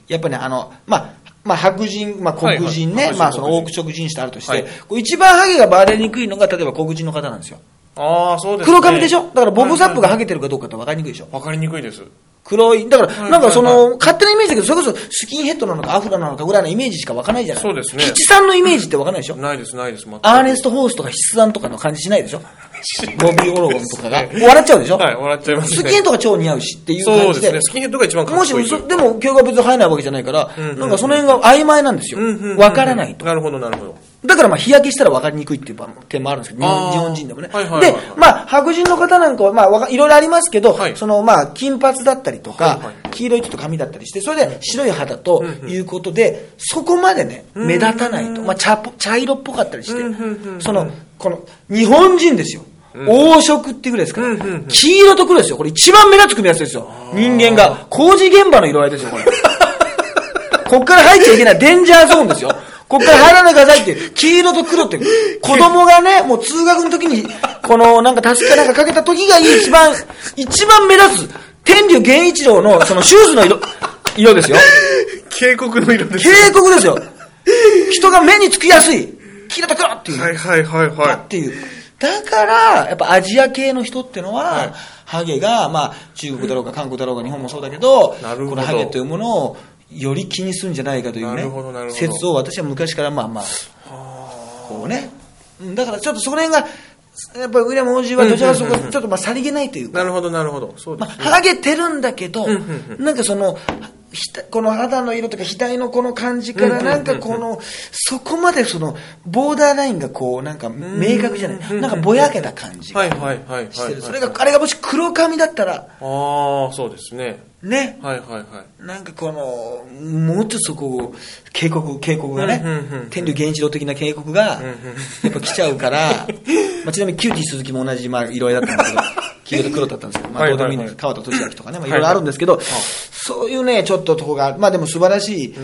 やっぱりね、あの、まあ、まあ白人、まあ黒人ね。はいは、い。まあその黄色人種とあるとしはい。て、こう一番ハゲがバレにくいのが例えば黒人の方なんですよ。ああ、そうですね。黒髪でしょ？だからボブサップがハゲゲてるかどうかって分かりにくいでしょ。分かりにくいです。黒い。だから、はいなんかそはいの、勝手なイメージだけど、それこそスキンヘッドなのかアフロなのかぐらいのイメージしか分からないじゃないそうですね吉さんのイメージって分からないでしょ？ないです、ないです。アーネスト・ホースとか筆談とかの感じしないでしょ？ボビー・オロゴンとかが。笑っちゃうでしょ？はい、笑っちゃいますね。スキンヘッドが超似合うしっていう感じで。そうですね。スキンヘッドが一番かっこいい。もし嘘、でも、毛が別に生えないわけじゃないから、なんかその辺が曖昧なんですよ。わからないと。なるほど、なるほど。だからまあ日焼けしたら分かりにくいっていう点もあるんですけど、日本人でもね。で、まあ白人の方なんかは、まあいろいろありますけど、はいそのまあ金髪だったりとか、黄色いちょっと髪だったりして、それで白い肌ということで、そこまでね、目立たないと。まあ茶ぽ茶色っぽかったりしてその、この、日本人ですよ。黄色っていうぐらいですから、黄色と黒ですよ。これ一番目立つ組み合わせですよ。人間が。工事現場の色合いですよ、これ。こっから入っちゃいけないデンジャーゾーンですよ。こっから入らないでくださいって、黄色と黒って、子供がね、もう通学の時に、このなんか助けなんかかけた時が一番、一番目立つ、天竜源一郎のそのシューズの色、色ですよ。警告の色です。警告ですよ。人が目につきやすい。黄色と黒っていう。はいはいはいはっていう。だから、やっぱアジア系の人ってのは、はいハゲが、まあ、中国だろうが韓国だろうが日本もそうだけど、なるほどこのハゲというものをより気にするんじゃないかというね説を私は昔からまあまあ、こうね。うんだからちょっとそこら辺が、やっぱりウィリアム王子はどちらかというとちょっとまあさりげないというい。か、なるほどなるほど。そうでますあ、ね。ハゲてるんだけど、なんかその、この肌の色とか額のこの感じから、うんなんかこの、そこまでその、ボーダーラインがこう、なんか明確じゃない。なんかぼやけた感じがはいはいはいはい。してる。それが、あれがもし黒髪だったら、ああ、そうですね。ね、はいはいはい。なんかこの、もっとそこを、警告、警告がね天竜源一郎的な警告が、やっぱ来ちゃうから、まあちなみにキューティー鈴木も同じ、まあ、色合いだったんですけど、黄色と黒だったんですけど、まあはいはいはいどうでもいいんです川田俊明とかね、まあいろいろあるんですけど、そういうね、ちょっととこが、まあでも素晴らしい、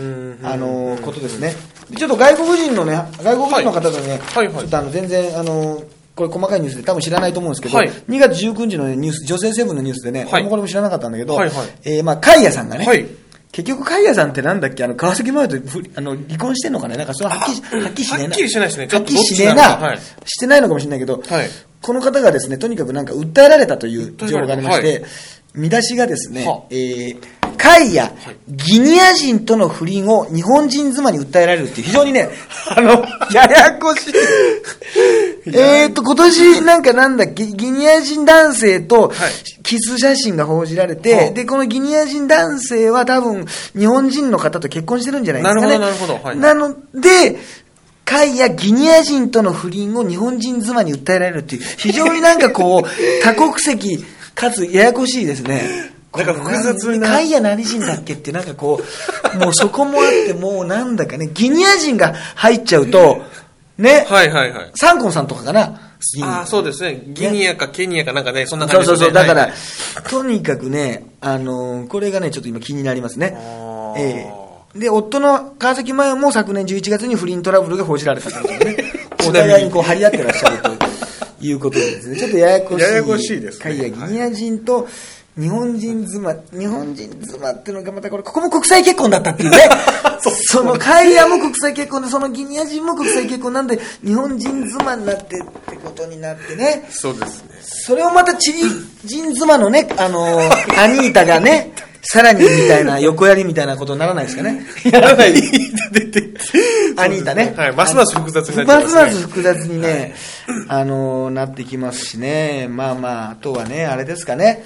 あの、ことですね。ちょっと外国人のね、外国人の方でね、はいはい。はいちょっとあの、全然、あの、これ細かいニュースで多分知らないと思うんですけど、はい。2月19日のねニュース、女性セブンのニュースでね、はい。これも知らなかったんだけど、はいはい。えーまあ、カイヤさんがね、はい。結局、カイヤさんってなんだっけ？あの、川崎麻世とふあの離婚してんのかね？なんかそれははっきりし、はっきりしねえな。はっきりしてないですね。ちょはっきりしねえな、してないのかもしれないけど、はい。この方がですね、とにかくなんか訴えられたという情報がありまして、は見出しがですね、は。えー、カイヤ、ギニア人との不倫を日本人妻に訴えられるっていう非常にね、あの、ややこしい。えーと、今年なんかなんだっけ、ギニア人男性とはいキス写真が報じられて、はあで、このギニア人男性は多分日本人の方と結婚してるんじゃないですかね。なるほどなるほどはいなので、カイやギニア人との不倫を日本人妻に訴えられるっていう、非常になんかこう、多国籍かつややこしいですね。なんか複雑な。カイヤ何人だっけってなんかこう、もうそこもあって、もうなんだかね、ギニア人が入っちゃうと、ね、はいはいはい。サンコンさんとかかな。ああ、そうですね。ギニアかケニアかなんかね、そんな感じですね。そうそう。そう、だから、はいとにかくね、あのーこれがね、ちょっと今気になりますね。ええ。で、夫の川崎麻世も昨年11月に不倫トラブルが報じられたということでね、お互いにこう張り合ってらっしゃるということでですね、ちょっとややこしい。ややこしいですね。会やギニア人と、日本人妻、日本人妻っていうのがまたこれ、ここも国際結婚だったっていうね。その会やも国際結婚で、そのギニア人も国際結婚なんで、日本人妻になってってことになってね。そうですね。それをまたチリ人妻のね、あのー アニータがね、さらにみたいな、横やりみたいなことにならないですかね。やらない。アニータね。はいますます複雑になっちゃいますねますます複雑にね、あのーなってきますしね。まあまあ、あとはね、あれですかね。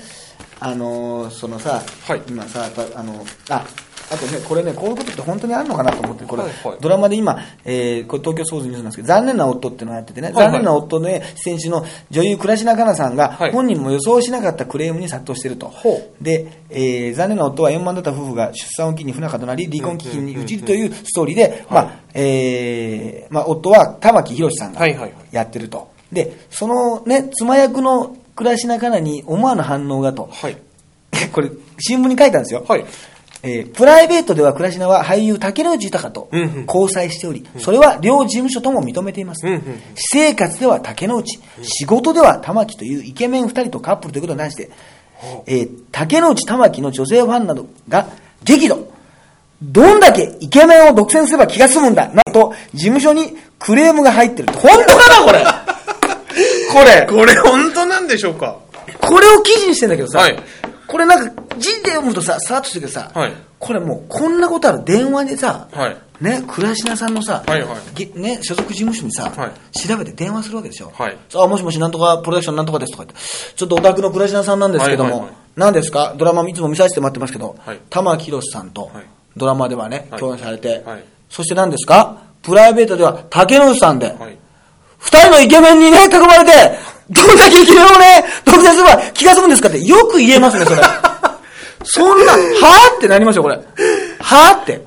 あのーそのさ、はい。今さ、あの、あ、あとね、これね、こういうことって本当にあるのかなと思って、これ、はいはい。ドラマで今、えーこれ東京スポーツニュースなんですけど、残念な夫っていうのをやっててね、はいはい。残念な夫の、ね、出演中の女優、倉科香菜さんが、はい。本人も予想しなかったクレームに殺到していると。で、えー残念な夫は円満だった夫婦が出産を機に不仲となり、離婚危機に陥るというストーリーで、まあ、えーまあ、夫は玉木宏さんがはいはいはい。やってると。で、そのね、妻役の倉科香菜に思わぬ反応がと。はい。これ、新聞に書いたんですよ。はい。えープライベートでは倉科は俳優竹野内豊と交際しており、それは両事務所とも認めています。私生活では竹野内、仕事では玉木というイケメン二人とカップルということに関して、えー竹野内玉木の女性ファンなどが激怒。どんだけイケメンを独占すれば気が済むんだなどと、事務所にクレームが入ってる。本当かなこれこれ。これ本当なんでしょうか？これを記事にしてんだけどさ、はい。これなんか字で読むとさ、さらっとしてるけどさ、はい。これもうこんなことある電話でさ、はい。ね、倉科さんのさ、はいはい。げね、所属事務所にさ、はい。調べて電話するわけでしょ？はい。さあ、もしもしなんとかプロダクションなんとかですとか言って、ちょっとお宅の倉科さんなんですけども、はいはいはい。何ですか？ドラマいつも見させてもらってますけど、はい。玉木宏さんとはい。ドラマではね、はい。共演されて、はい。そして何ですか？プライベートでは竹野内さんで、はい。二人のイケメンにね、囲まれて、どんだけイケメンをね、独占すれば気が済むんですかってよく言えますね、それ。そんな、はぁってなりますよ、これ。はぁって。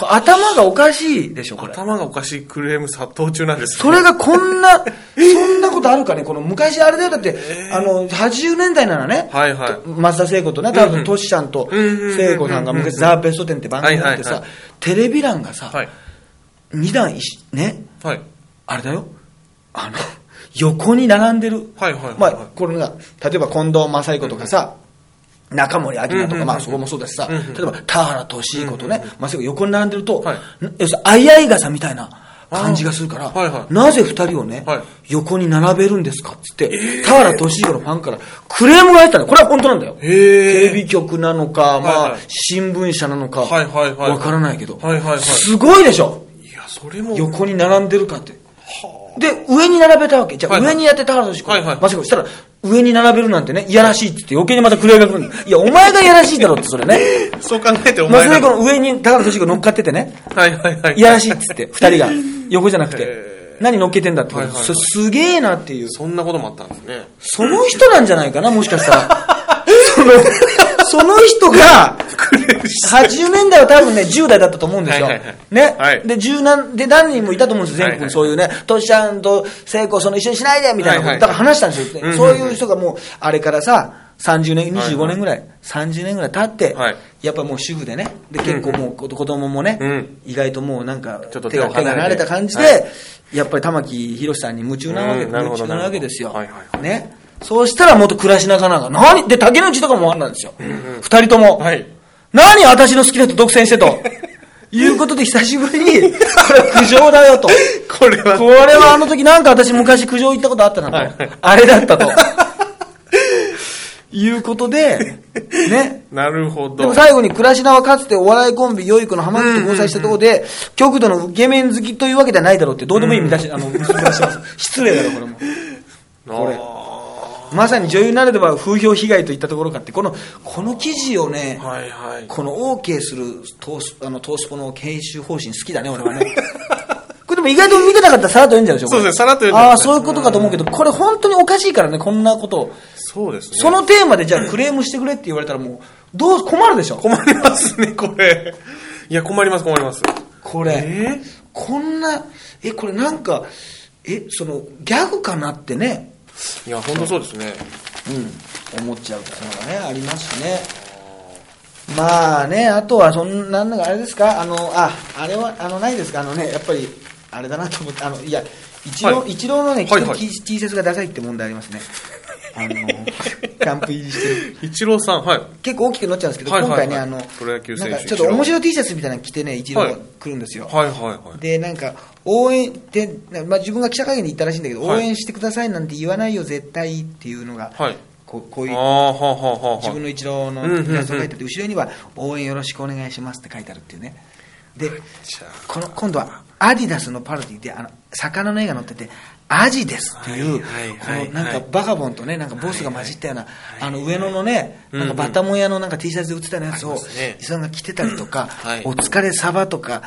頭がおかしいでしょ、これ。頭がおかしいクレーム殺到中なんですねそれがこんな、そんなことあるかね、この昔あれだよ、だって、あの、80年代ならね、はいはいと松田聖子とね、多分、トシちゃんと聖子さんが昔、ザ・ベストテンって番組があってさテレビ欄がさ、はい。二段一しね、はい。あれだよ。あの、横に並んでる。はいはいはいはい。まあ、これが、例えば近藤正彦とかさ、中森明菜とか、うんうんうん。まあそこもそうだしさ、うんうん。例えば田原俊彦とね、正彦横に並んでると、はい。な要するに相合い傘みたいな感じがするから、はいはい。なぜ二人をね、はい。横に並べるんですかっつって、田原俊彦のファンからクレームが入ったの。これは本当なんだよ。へー。テレビ局なのか、まあ、はい。はい新聞社なのか、はいはいはいわからないけど、はいはいはい。すごいでしょ。いや、それも。横に並んでるかって。で、上に並べたわけ。じゃあ、上にやって田原俊彦。はいはいまさかしたら、上に並べるなんてね、いやらしいって言って余計にまたクレームが来るんだいや、お前がいやらしいだろって、それね。そう考えておま前が。さかの上に田原俊彦乗っかっててね、はいはいはい。いやらしいって言って、二人が。横じゃなくてへ。何乗っけてんだって。はいはいはいそすげえなっていう。そんなこともあったんですね。その人なんじゃないかな、もしかしたら。その、その人が、80年代は多分ね、10代だったと思うんですよ。はいはいはい。ね、はい。で、十何、で、何人もいたと思うんですよ、全国に。そういうね、トシちゃんと聖子、その一緒にしないで、みたいなこと、はいはいだから話したんですよ。うんうんそういう人がもう、あれからさ、30年、25年ぐらい、30年ぐらい経って、はい。やっぱもう主婦でね、で、結構もう子子供もね、うん。意外ともうなんか、ちょっと手が手を離れて。手が離れた感じで、はい。やっぱり玉木宏さんに夢中なわけ、夢中なわけですよ。ね。そうしたら元倉科かなんか、何？で、竹内とかもあんなんですよ。二、人とも。はい。何？私の好きな人独占してと。いうことで久しぶりに、これは苦情だよと。これは。これはあの時なんか私昔苦情言ったことあったなと。はいはいあれだったと。いうことで、ね。なるほど。でも最後に倉科はかつてお笑いコンビ、良い子の浜口と交際したところで、極度のイケメン好きというわけではないだろうって、どうでもいい見出し、あの。失礼だろ、これも。これあまさに女優になれば風評被害といったところかって、この、この記事をねー、はいはい。この OK するトースあのトースポの研修方針好きだね、俺はね。これでも意外と見てなかったらさらっと読んじゃうでしょそうですねさらっと読んじああ、ゃいますねそういうことかと思うけど、これ本当におかしいからね、こんなことを。そうですね。そのテーマでじゃあクレームしてくれって言われたらもう、どう、困るでしょ困りますね、これ。いや、困ります、困ります。これ、えこんな、え、これなんか、え、その、ギャグかなってね、いや、本当そうですね。うん、思っちゃうところがね、ありますしね。まあね、あとはそんなんだかあれですか、あの、あ、あれは、あの、ないですか、あのね、やっぱり、あれだなと思って、あの、いや、一郎、はい一郎のね、はいはい T, T シャツがダサいって問題ありますね。あの、キャンプ入りしてる。一郎さん、はい。結構大きくなっちゃうんですけど、はいはいはい今回ね、あの、プロ野球選手なんかちょっと面白い T シャツみたいなの着てね、一郎がはい来るんですよ。はいはいはい。で、なんか、応援って、まあ、自分が記者会見で言ったらしいんだけど、はい応援してくださいなんて言わないよ、絶対っていうのが、はい。こうこういう。自分の一郎のイラストが書いてて、後ろには応援よろしくお願いしますって書いてあるっていうね。で、この今度はアディダスのパロディで、あの、魚の絵が載ってて、アジですっていう、こはいのなんかバカボンとね、なんかボスが混じったような、いあの上野のね、うんなんかバタモン屋のなんか T シャツで売ってたようなやつを伊沢が着てたりとかはい、お疲れサバとか、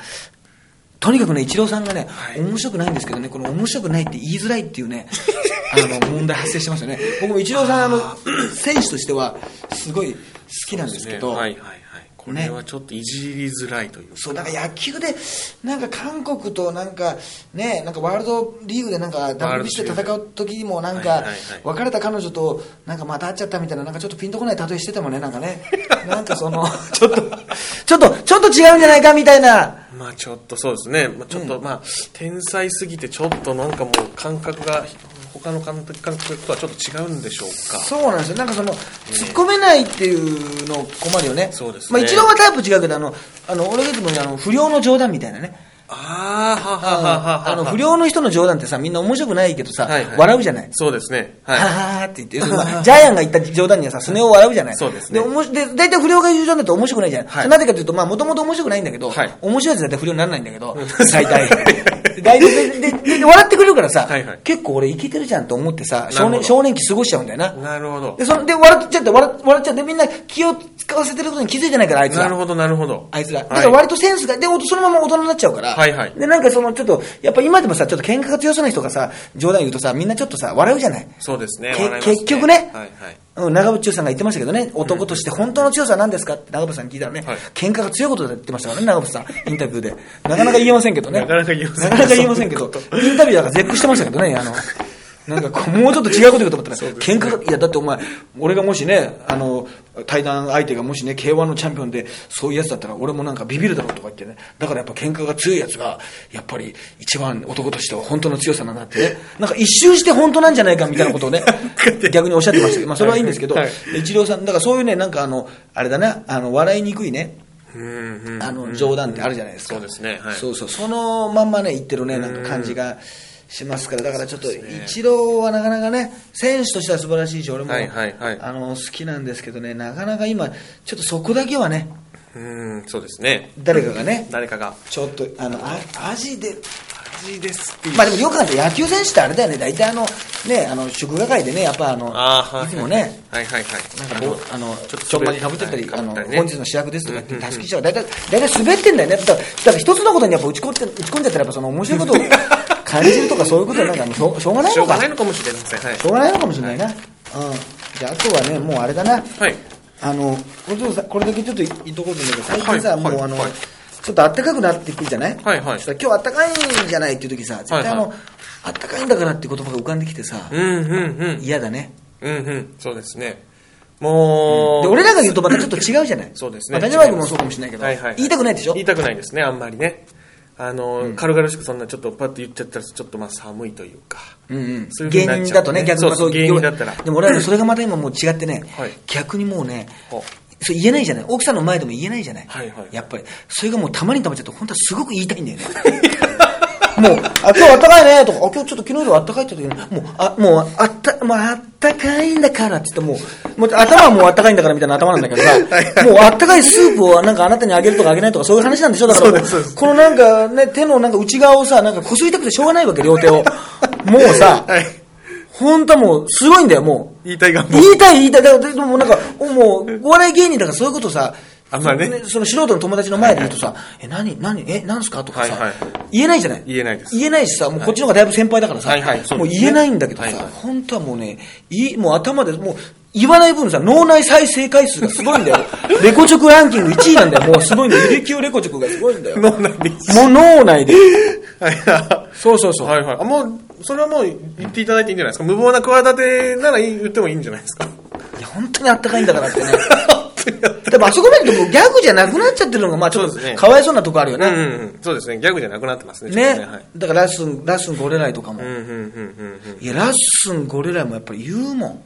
とにかくね、イチローさんがね、はい。面白くないんですけどね、この面白くないって言いづらいっていうね、あの、問題発生してますよね。僕もイチローさん、あの、選手としては、すごい好きなんですけど、はいはいはい。これはちょっといじりづらいというか。そう、だから野球で、なんか韓国となんか、ね、なんかワールドリーグでなんか WBC で戦う時にもなんか別れた彼女となんかまた会っちゃったみたいな、なんかちょっとピンとこない例えしててもね、なんかね、なんかその、ちょっと、ちょっと、ちょっと違うんじゃないかみたいな、まあちょっとそうですね。まあちょっとまあ、天才すぎてちょっとなんかもう感覚が、他の監督感覚とはちょっと違うんでしょうか。そうなんですよ。なんかその、突っ込めないっていうの困るよね。そうですねまあ一郎はタイプ違うけど、あの、あの、俺がいつもあの、不良の冗談みたいなね。ああ、ははははは。あの、不良の人の冗談ってさ、みんな面白くないけどさ、はいはい笑うじゃない？そうですね。ははい。はーって言って、ま あジャイアンが言った冗談にはさ、スネ夫を笑うじゃない？そうですねで、おもしで大体不良が言う冗談だと面白くないじゃない？はいなぜかというと、まあ、もともと面白くないんだけど、はい面白いやつだって不良にならないんだけど、大体。で大体でででで笑ってくれるからさ、はいはい結構俺いけてるじゃんと思ってさ、少年、少年期過ごしちゃうんだよな。なるほどで、。そので、笑っちゃって、笑笑っちゃって、みんな気を使わせてることに気づいてないから、あいつら。なるほど、なるほど。あいつら。だはいから割とセンスが、で、そのまま大人になっちゃうから。はいはいで、なんかその、ちょっと、やっぱ今でもさ、ちょっと喧嘩が強そうな人がさ、冗談言うとさ、みんなちょっとさ、笑うじゃない？そうですね。結局ねはいはい。うん、長渕剛さんが言ってましたけどね、男として本当の強さは何ですかって長渕さんに聞いたらね、はい喧嘩が強いことだって言ってましたからね、長渕さん、インタビューで。なかなか言えませんけどね。なかなか言えませんなかなか言えませんけど、インタビューだから絶句してましたけどね、あの、なんかこう、もうちょっと違うこと言うと思ったら、喧嘩が、いや、だってお前、俺がもしね、あの、対談相手がもしね、K1 のチャンピオンで、そういうやつだったら、俺もなんかビビるだろうとか言ってね、だからやっぱ喧嘩が強いやつが、やっぱり一番男としては本当の強さなんだってね、なんか一周して本当なんじゃないかみたいなことをね、逆におっしゃってましたけど、まあそれはいいんですけど、はい一郎さん、だからそういうね、なんかあの、あれだな、あの、笑いにくいね。あの、冗談ってあるじゃないですか。そうですね。はい。そうそう、そのまんまね、言ってるね、なんか感じがしますから、だからちょっと、一郎はなかなかね、選手としては素晴らしいし、俺も、はいはいはいあの、好きなんですけどね、なかなか今、ちょっとそこだけはね、うん、そうですね。誰かがね、誰かが。ちょっと、あの、あ味で、味ですまあでもよくある野球選手ってあれだよね、大体あの、ね、あの、祝賀会でね、やっぱあの、あーはいいつもね、はいはいはい。なんかぼあの、ちょっとちょんまにかぶってたり、はいあの、本日の主役ですとか言って、たすきちゃう。大体、大体滑ってんだよね。だから、だから一つのことにやっぱ打ち込んで、打ち込んじゃったらやっぱその面白いことを 感じるとかそういうことはなんかしょうしょうがないのか。しょうがないのかもしれません。はいし。ょうがないのかもしれないな。うん。じゃあ、あとはね、もうあれだな。はい。あの、これちょっとさこれだけちょっと言っとこうと思うんだけど、最近さ、はいはいもうあの、はいちょっと暖かくなってくるじゃない？はいはい今日暖かいんじゃない？っていう時さ、絶対あの、はい暖かいんだからっていう言葉が浮かんできてさ、うんうんうん。嫌だね。うんうん。そうですね。もう。で、俺らが言うとまたちょっと違うじゃない？そうですねまあ、谷川君もそうかもしれないけど、はいはいはい言いたくないでしょ？言いたくないですね、あんまりね。あの、軽々しくそんなちょっとパッと言っちゃったら、ちょっとまあ寒いというか。うんうん。そういう芸人だとね、逆にそう芸人だったら。でも俺はねそれがまた今もう違ってね、はい。逆にもうね、ほそれ言えないじゃない。奥さんの前でも言えないじゃない、はいはい。やっぱり。それがもうたまにたまっちゃって本当はすごく言いたいんだよね もう、あ、今日あったかいねとか、あ、今日ちょっと昨日よりあったかいって時に、もう、あ、もう、あった、もうあったかいんだからって言ってもう、もう頭はもうあったかいんだからみたいな頭なんだけどさ、もうあったかいスープをなんかあなたにあげるとかあげないとかそういう話なんでしょ？だからこのなんかね、手のなんか内側をさ、なんかこすりたくてしょうがないわけ、両手を。もうさ、はい。本当はもうすごいんだよ、もう。言いたい願望。言いたい言いたい。だから、でもなんか、もう、お笑い芸人だからそういうことさ、あんまりねその素人の友達の前で言うとさ、え、何、何、え、何すか？とかさ、言えないじゃない？言えないです言えないしさ、もうこっちの方がだいぶ先輩だからさ、もう言えないんだけどさ、本当はもうね、いいもう頭で、もう、言わない分さ、脳内再生回数がすごいんだよ。レコチョクランキング1位なんだよ。もうすごいんだよ。履歴をレコチョクがすごいんだよ。も 脳内で。う脳内で。はいそうそうそう。はいはい。あ、もう、それはもう言っていただいていいんじゃないですか？無謀な企てなら言ってもいいんじゃないですか？いや、本当にあったかいんだからってね。でもあそこまでギャグじゃなくなっちゃってるのが、まあちょっとかわいそうなとこあるようんうんね。うん。そうですね。ギャグじゃなくなってますね。ね。だからラッスン、ラッスンゴレライとかもいや、ラッスンゴレライもやっぱり言うもん。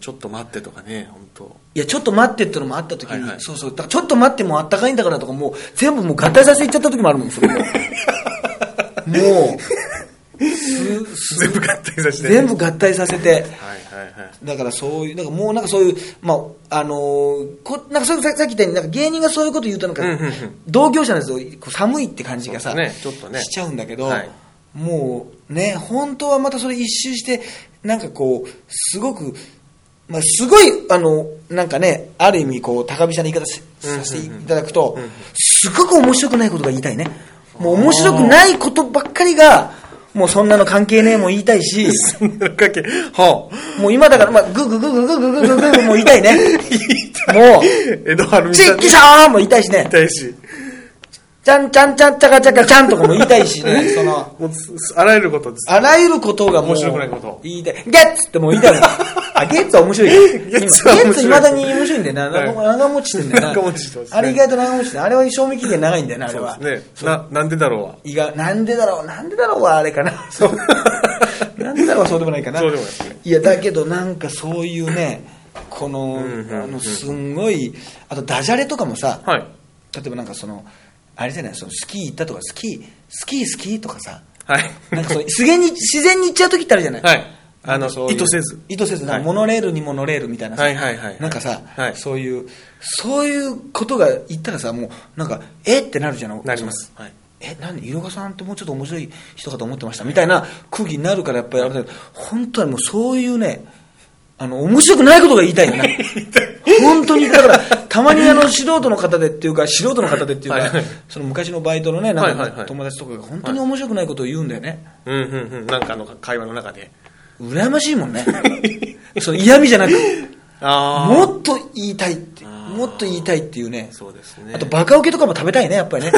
ちょっと待ってとかね、本当。いや、ちょっと待ってってのもあった時に、はいはいそうそう、ちょっと待ってもうあったかいんだからとか、もう全部もう合体させっちゃった時もあるもん、それも。もう、全部合体させて。全部合体させて。はいはいはい。だからそういう、なんかもうなんかそういう、まあ、あのーこなんかささっき言ったように、なんか芸人がそういうこと言うとなんか、うんうんうん同業者のやつをこう寒いって感じがさ、ねちょっとねしちゃうんだけど、はいもうね、本当はまたそれ一周して、なんかこう、すごく、まあ、すごい、あの、なんかね、ある意味、こう、高飛車な言い方しさせていただくと、すごく面白くないことが言いたいね。もう面白くないことばっかりが、もうそんなの関係ねえも言いたいし、そんなかけ、はもう今だから、まあ、グーグーグーグーグーグーグーグーグーもう言いたいね。もう、あ、江戸春美さんチッキシャーンも言いたいしね。たいし、ちゃんちゃんちゃんちゃかちゃかちゃんとかも言いたいしね。その、もうす、あらゆることです。あらゆることがもう、面白くないこと言いたい。ゲッツってもう言いたい。あ、ゲッツは面白いよ。ゲッツは面白いゲッツ未だに面白いんだよな。はい長持ちしてんだよな。長持ちしてますねあれ意外と長持ちしてあれは賞味期限長いんだよな、あれは。そうですね。な、なんでだろうは。意外、なんでだろう、なんでだろうはあれかな。そう。なんでだろうはそうでもないかな。そうでもないですねいや、だけどなんかそういうね、この、あの、すんごい、あとダジャレとかもさ、はい。例えばなんかその、あれじゃない、そのスキー行ったとか、スキー、スキースキーとかさ、はい。なんかその自然に、自然に行っちゃう時ってあるじゃない。はい。あの意図せず。意図せず、はいかモノレールにモノレールみたいなさ、はいはいはいなんかさ、はいそういう、そういうことが言ったらさ、もう、なんか、えってなるじゃん。なります。はい。え、何色川さんってもうちょっと面白い人かと思ってました？みたいな空気になるからやっぱりあれだけど、本当はもうそういうね、あの、面白くないことが言いたいよね。本当に、だから、たまにあの、素人の方でっていうか、素人の方でっていうか、はいはいその昔のバイトのね、なんはいはいはいか友達とかが本当に面白くないことを言うんだよね。うんうんうん。なんかあの会話の中で。羨ましいもんね。その嫌味じゃなく、あもっと言いたいって、もっと言いたいっていうね。そうですね。あと、バカウケとかも食べたいね、やっぱりね。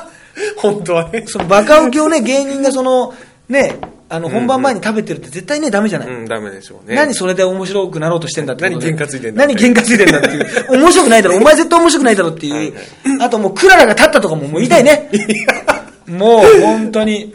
本当はね。そのバカウケをね、芸人がその、ね、あの、本番前に食べてるって絶対ね、ダメじゃない。うん、ダメでしょうね。何それで面白くなろうとしてんだって何喧嘩ついてんだ何喧嘩ついてんだっていう。面白くないだろ、お前絶対面白くないだろっていう。はいあともう、クララが立ったとかももう言いたいね。もう、本当に。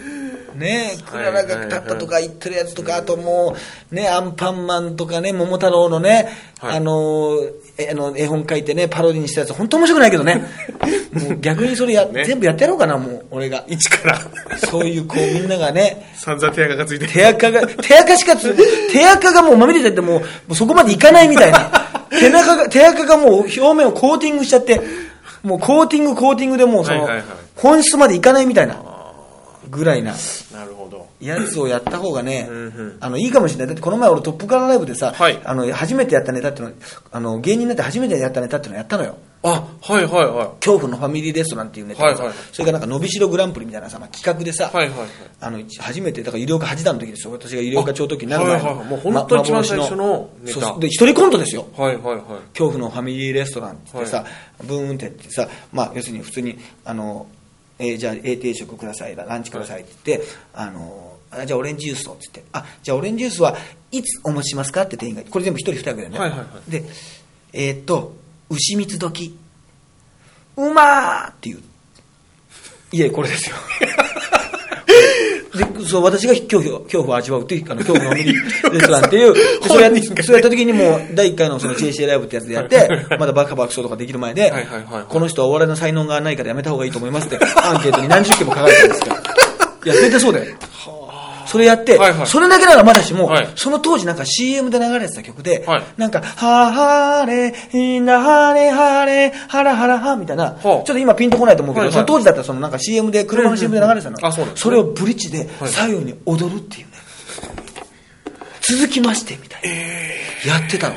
ねクララが立ったとか言ってるやつとか、あともう、ね、アンパンマンとかね、桃太郎のね、はいあの、えあの絵本書いてね、パロディにしたやつ、本当面白くないけどね。もう逆にそれや、ね全部やってやろうかな、もう、俺が。一から、そういう、こう、みんながね、散々手垢がついてる。手垢が、手垢しかつ、手垢がもうまみれちゃってもう、もうそこまでいかないみたいな。手垢が、手垢がもう表面をコーティングしちゃって、もうコーティングコーティングでもうその本質までいかないみたいな、ぐらいな。なるほど。やつをやった方がねうんうん、あの、いいかもしれない。だってこの前俺トップカラーライブでさ、はいあの、初めてやったネタっていうの、あの、芸人になって初めてやったネタっていうのやったのよ。あ、はいはいは恐怖のファミリーレストランっていうネタはいはいそれがなんか伸びしろグランプリみたいなさ、まあ、企画でさ、い。はいはいはい。あの初めてだから医療科8段の時ですよ私が医療科長時になる前あはいはいはいもう本当に一番最初のネタで一人コントですよはいはいはい。恐怖のファミリーレストランって言ってさ、ブーンってやってさ、まあ、要するに普通にあの、えーじゃあ A 定食くださいランチくださいって言って、あのあじゃあオレンジジュースとって言ってあじゃあオレンジジュースはいつお持ちしますかって店員がこれ全部一人二役だよね、はいはいはい。でえーっと牛蜜時うまーっていう。いやこれですよ で、そう、私が恐怖を、恐怖を味わうっていう、あの、恐怖のレストランっていう、でそれやっそうやった時にもう、第1回のその JCA ライブってやつでやって、まだバカ爆笑とかできる前ではいはいはい、この人はお笑いの才能がないからやめた方がいいと思いますって、アンケートに何十件も書かれたんですよ。いや、絶対そうだよ。それやって、はいはいそれだけならまだしも、はいその当時なんか CM で流れてた曲で、はいなんか、ははれ、ひなはれはれ、はらはらは、みたいな、ちょっと今ピンとこないと思うけど、はいはいその当時だったらそのなんか CM で、車の CM で流れてたの。あそうなんですねそれをブリッジで左右に踊るっていうね。続きまして、みたいな。やってたの。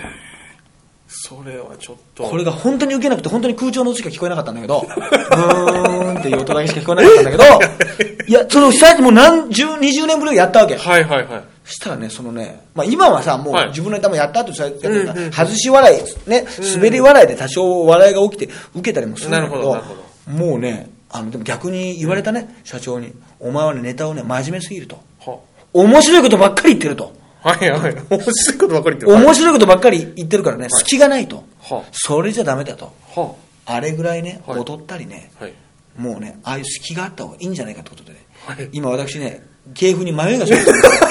それはちょっと。これが本当に受けなくて、本当に空調の音しか聞こえなかったんだけど、ブーンっていう音だけしか聞こえなかったんだけど、いや、その最近もう何十、20年ぶりにやったわけ。はいはいはい。そしたらね、そのね、まあ今はさ、もうはい自分のネタもやった後さ、やってるからうんうん外し笑い、ね、滑り笑いで多少笑いが起きて、受けたりもするんだけなるほどどなるほ、もうね、あの、でも逆に言われたね、社長に、お前はね、ネタをね、真面目すぎると。は面白いことばっかり言ってると。はいはい。面白いことばかり言ってる。面白いことばっかり言ってるからね、隙がないと。はそれじゃダメだと。はあれぐらいね、はい踊ったりね、はい。もうね、ああいう隙があった方がいいんじゃないかってことでね、はい。今私ね、芸風に迷いが生じてるんですよ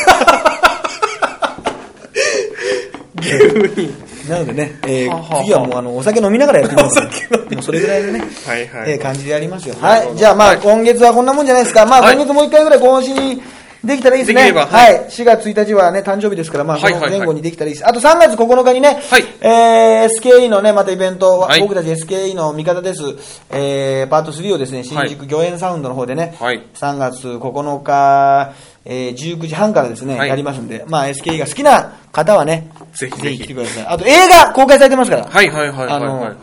逆に。なのでね、えーははは次はもうあのお酒飲みながらやってみますもうそれぐらいのね、はいはい。えー感じでやりますよ。はい。じゃあまあ、はい。今月はこんなもんじゃないですか。まあはい。今月もう一回ぐらい更新できたらいいですね。できればは。はいい4月1日はね、誕生日ですから、まあそのはいはいはい前後にできたらいいです。あと3月9日にね、はいえー SKE のね、またイベント、はい僕たち SKE の味方です。えーパート3をですね、新宿御苑サウンドの方でね、はい3月9日、えー19時半からですね、はいやりますんで、まあ SKE が好きな方はね、ぜひぜひ来てください。あと映画公開されてますから。はいはいはいはいあのはいはい。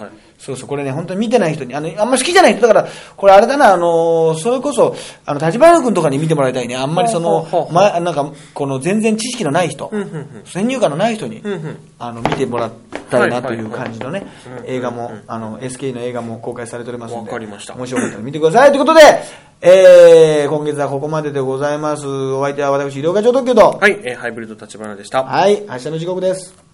そうそう、これね、本当に見てない人に、あの、あんま好きじゃない人だから、これあれだな、あの、それこそ、あの、立花君とかに見てもらいたいね。あんまりそのま、なんか、この全然知識のない人、んうんうん先入観のない人に、んうんあの、見てもらったいなというはいはいはい感じのね、映画も、あの、SK の映画も公開されておりますので、わかりました面白かったら見てください。ということで、えー、今月はここまででございます。お相手は私、医療課長特許と、はい、えーハイブリッド立花でした。はい、明日の時刻です。